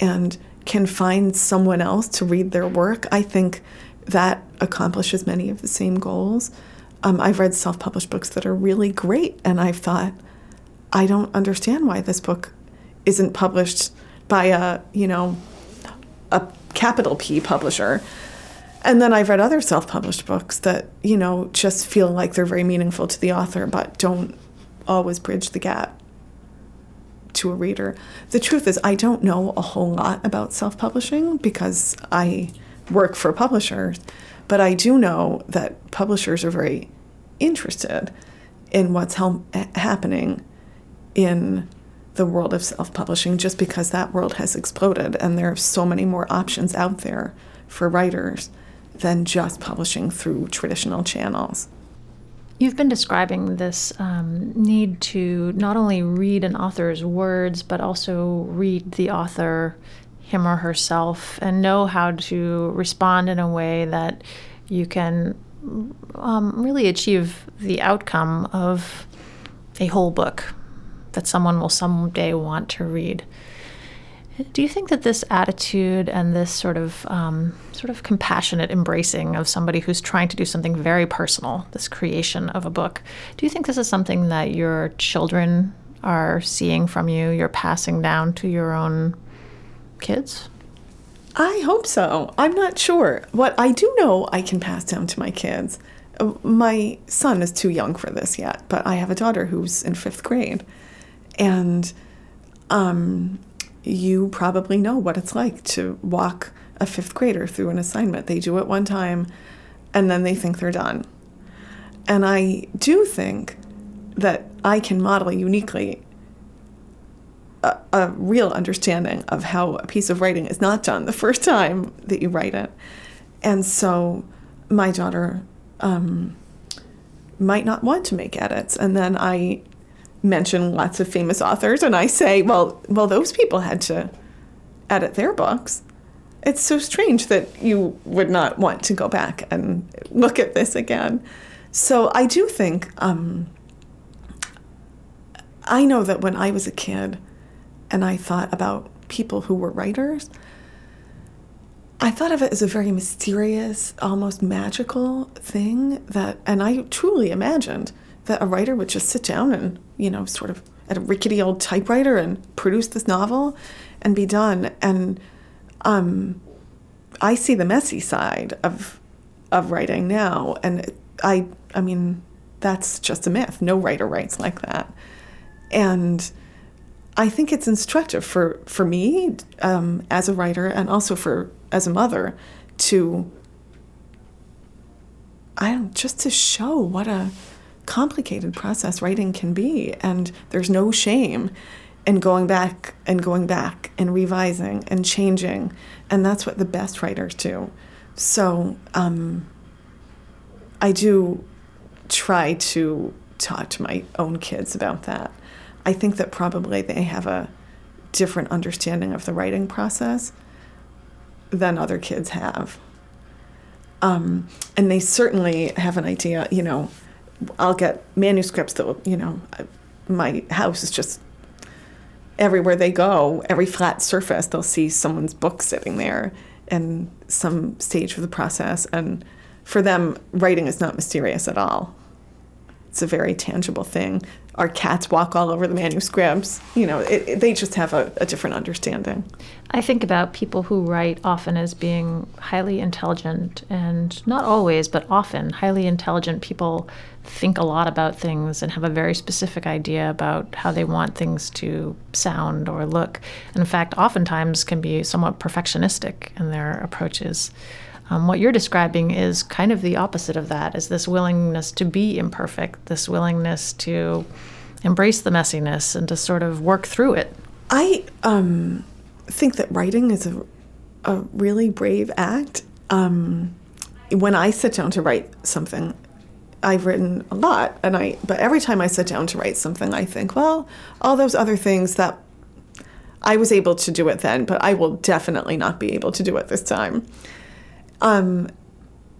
Speaker 3: and can find someone else to read their work, I think that accomplishes many of the same goals. Um, I've read self published books that are really great, and I've thought, I don't understand why this book isn't published by a, you know, a capital P publisher. And then I've read other self published books that, you know, just feel like they're very meaningful to the author, but don't always bridge the gap to a reader. The truth is, I don't know a whole lot about self publishing because I work for publishers, but I do know that publishers are very interested in what's happening in the world of self publishing just because that world has exploded and there are so many more options out there for writers than just publishing through traditional channels.
Speaker 4: You've been describing this um, need to not only read an author's words, but also read the author, him or herself, and know how to respond in a way that you can um, really achieve the outcome of a whole book that someone will someday want to read. Do you think that this attitude and this sort of um, sort of compassionate embracing of somebody who's trying to do something very personal, this creation of a book, do you think this is something that your children are seeing from you? You're passing down to your own kids?
Speaker 3: I hope so. I'm not sure. What I do know I can pass down to my kids. Uh, my son is too young for this yet, but I have a daughter who's in fifth grade. And um, you probably know what it's like to walk a fifth grader through an assignment. They do it one time and then they think they're done. And I do think that I can model uniquely a, a, real understanding of how a piece of writing is not done the first time that you write it. And so my daughter um, might not want to make edits. And then I mention lots of famous authors and I say, well, well, those people had to edit their books. It's so strange that you would not want to go back and look at this again. So I do think um, I know that when I was a kid and I thought about people who were writers, I thought of it as a very mysterious, almost magical thing that, and I truly imagined that a writer would just sit down and, you know, sort of at a rickety old typewriter and produce this novel and be done. And um, I see the messy side of of writing now, and I, I mean, that's just a myth. No writer writes like that, and I think it's instructive for for me um, as a writer and also for as a mother to I don't just to show what a complicated process writing can be. And there's no shame in going back and going back and revising and changing. And that's what the best writers do. So um, I do try to talk to my own kids about that. I think that probably they have a different understanding of the writing process than other kids have. Um, and they certainly have an idea, you know, I'll get manuscripts that will, you know, my house is just everywhere they go, every flat surface, they'll see someone's book sitting there in some stage of the process. And for them, writing is not mysterious at all. It's a very tangible thing. Our cats walk all over the manuscripts. You know, it, it, they just have a, a different understanding.
Speaker 4: I think about people who write often as being highly intelligent, and not always, but often highly intelligent people think a lot about things and have a very specific idea about how they want things to sound or look. And in fact, oftentimes can be somewhat perfectionistic in their approaches. Um, what you're describing is kind of the opposite of that is this willingness to be imperfect, this willingness to embrace the messiness and to sort of work through it.
Speaker 3: I um, think that writing is a, a really brave act. Um, when I sit down to write something, I've written a lot, and I but every time I sit down to write something, I think, well, all those other things that I was able to do it then, but I will definitely not be able to do it this time. Um,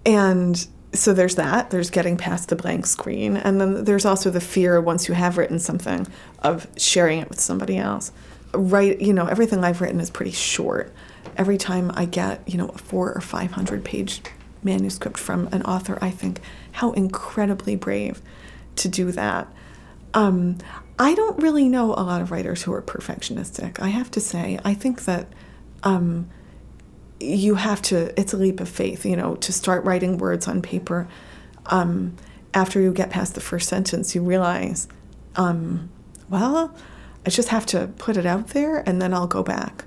Speaker 3: and so there's that. There's getting past the blank screen, and then there's also the fear once you have written something of sharing it with somebody else. Right, you know, everything I've written is pretty short. Every time I get, you know, a four or five hundred page manuscript from an author, I think how incredibly brave to do that. Um, I don't really know a lot of writers who are perfectionistic. I have to say, I think that. Um, you have to it's a leap of faith you know to start writing words on paper. Um, after you get past the first sentence you realize um, well i just have to put it out there and then i'll go back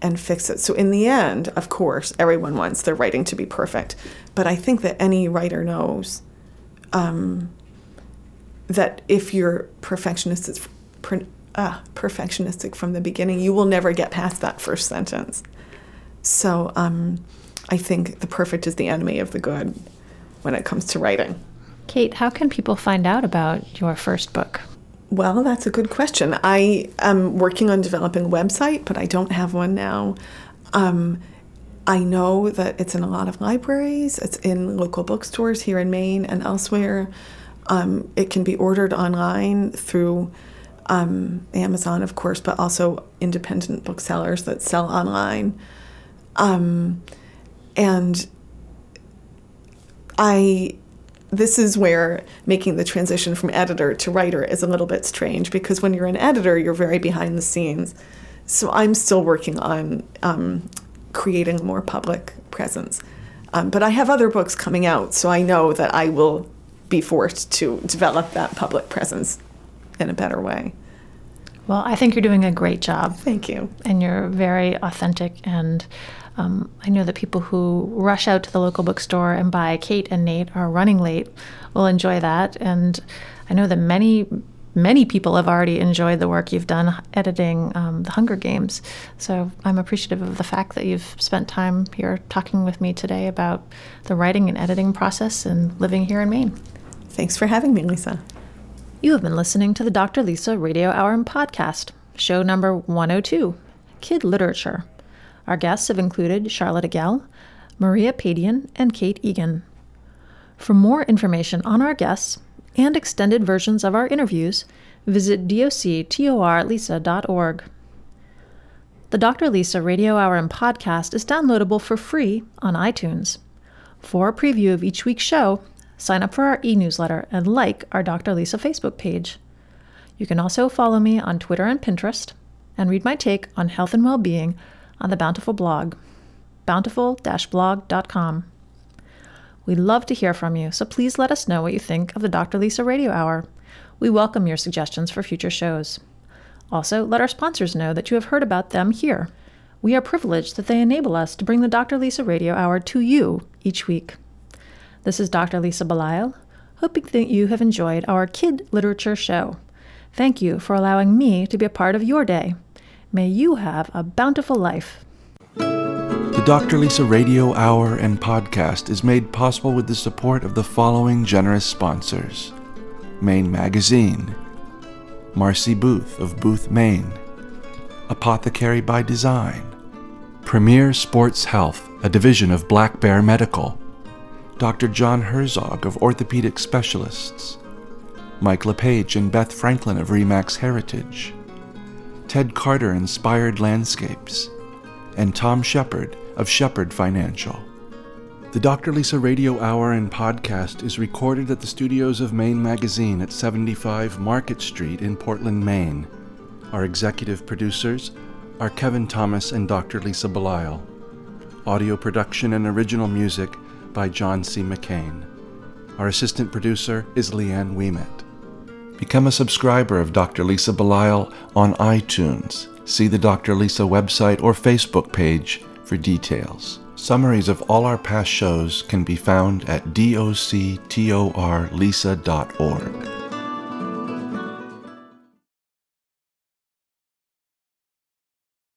Speaker 3: and fix it. So in the end of course everyone wants their writing to be perfect but i think that any writer knows um, that if you're perfectionistic uh, perfectionistic from the beginning you will never get past that first sentence so um, I think the perfect is the enemy of the good when it comes to writing.
Speaker 4: Kate, how can people find out about your first book?
Speaker 3: Well, that's a good question. I am working on developing a website, but I don't have one now. Um, I know that it's in a lot of libraries, it's in local bookstores here in Maine and elsewhere. Um, it can be ordered online through um, Amazon, of course, but also independent booksellers that sell online. Um, and I, this is where making the transition from editor to writer is a little bit strange because when you're an editor, you're very behind the scenes. So I'm still working on um, creating a more public presence. Um, but I have other books coming out, so I know that I will be forced to develop that public presence in a better way.
Speaker 4: Well, I think you're doing a great job.
Speaker 3: Thank you.
Speaker 4: And you're very authentic and um, I know that people who rush out to the local bookstore and buy Kate and Nate are running late will enjoy that. And I know that many, many people have already enjoyed the work you've done editing um, The Hunger Games. So I'm appreciative of the fact that you've spent time here talking with me today about the writing and editing process and living here in Maine.
Speaker 3: Thanks for having me, Lisa.
Speaker 4: You have been listening to the Dr. Lisa Radio Hour and Podcast, show number 102 Kid Literature. Our guests have included Charlotte Agell, Maria Padian, and Kate Egan. For more information on our guests and extended versions of our interviews, visit doctorlisa.org. The Dr. Lisa Radio Hour and podcast is downloadable for free on iTunes. For a preview of each week's show, sign up for our e newsletter and like our Dr. Lisa Facebook page. You can also follow me on Twitter and Pinterest and read my take on health and well being on the Bountiful blog, bountiful blog.com. We'd love to hear from you, so please let us know what you think of the Dr. Lisa Radio Hour. We welcome your suggestions for future shows. Also, let our sponsors know that you have heard about them here. We are privileged that they enable us to bring the Dr. Lisa Radio Hour to you each week. This is Dr. Lisa Belisle, hoping that you have enjoyed our Kid Literature Show. Thank you for allowing me to be a part of your day. May you have a bountiful life.
Speaker 1: The Dr. Lisa Radio Hour and podcast is made possible with the support of the following generous sponsors Maine Magazine, Marcy Booth of Booth, Maine, Apothecary by Design, Premier Sports Health, a division of Black Bear Medical, Dr. John Herzog of Orthopedic Specialists, Mike LePage and Beth Franklin of Remax Heritage, Ted Carter Inspired Landscapes, and Tom Shepard of Shepard Financial. The Dr. Lisa Radio Hour and podcast is recorded at the studios of Maine Magazine at 75 Market Street in Portland, Maine. Our executive producers are Kevin Thomas and Dr. Lisa Belisle. Audio production and original music by John C. McCain. Our assistant producer is Leanne Weimet. Become a subscriber of Dr. Lisa Belisle on iTunes. See the Dr. Lisa website or Facebook page for details. Summaries of all our past shows can be found at doctorlisa.org.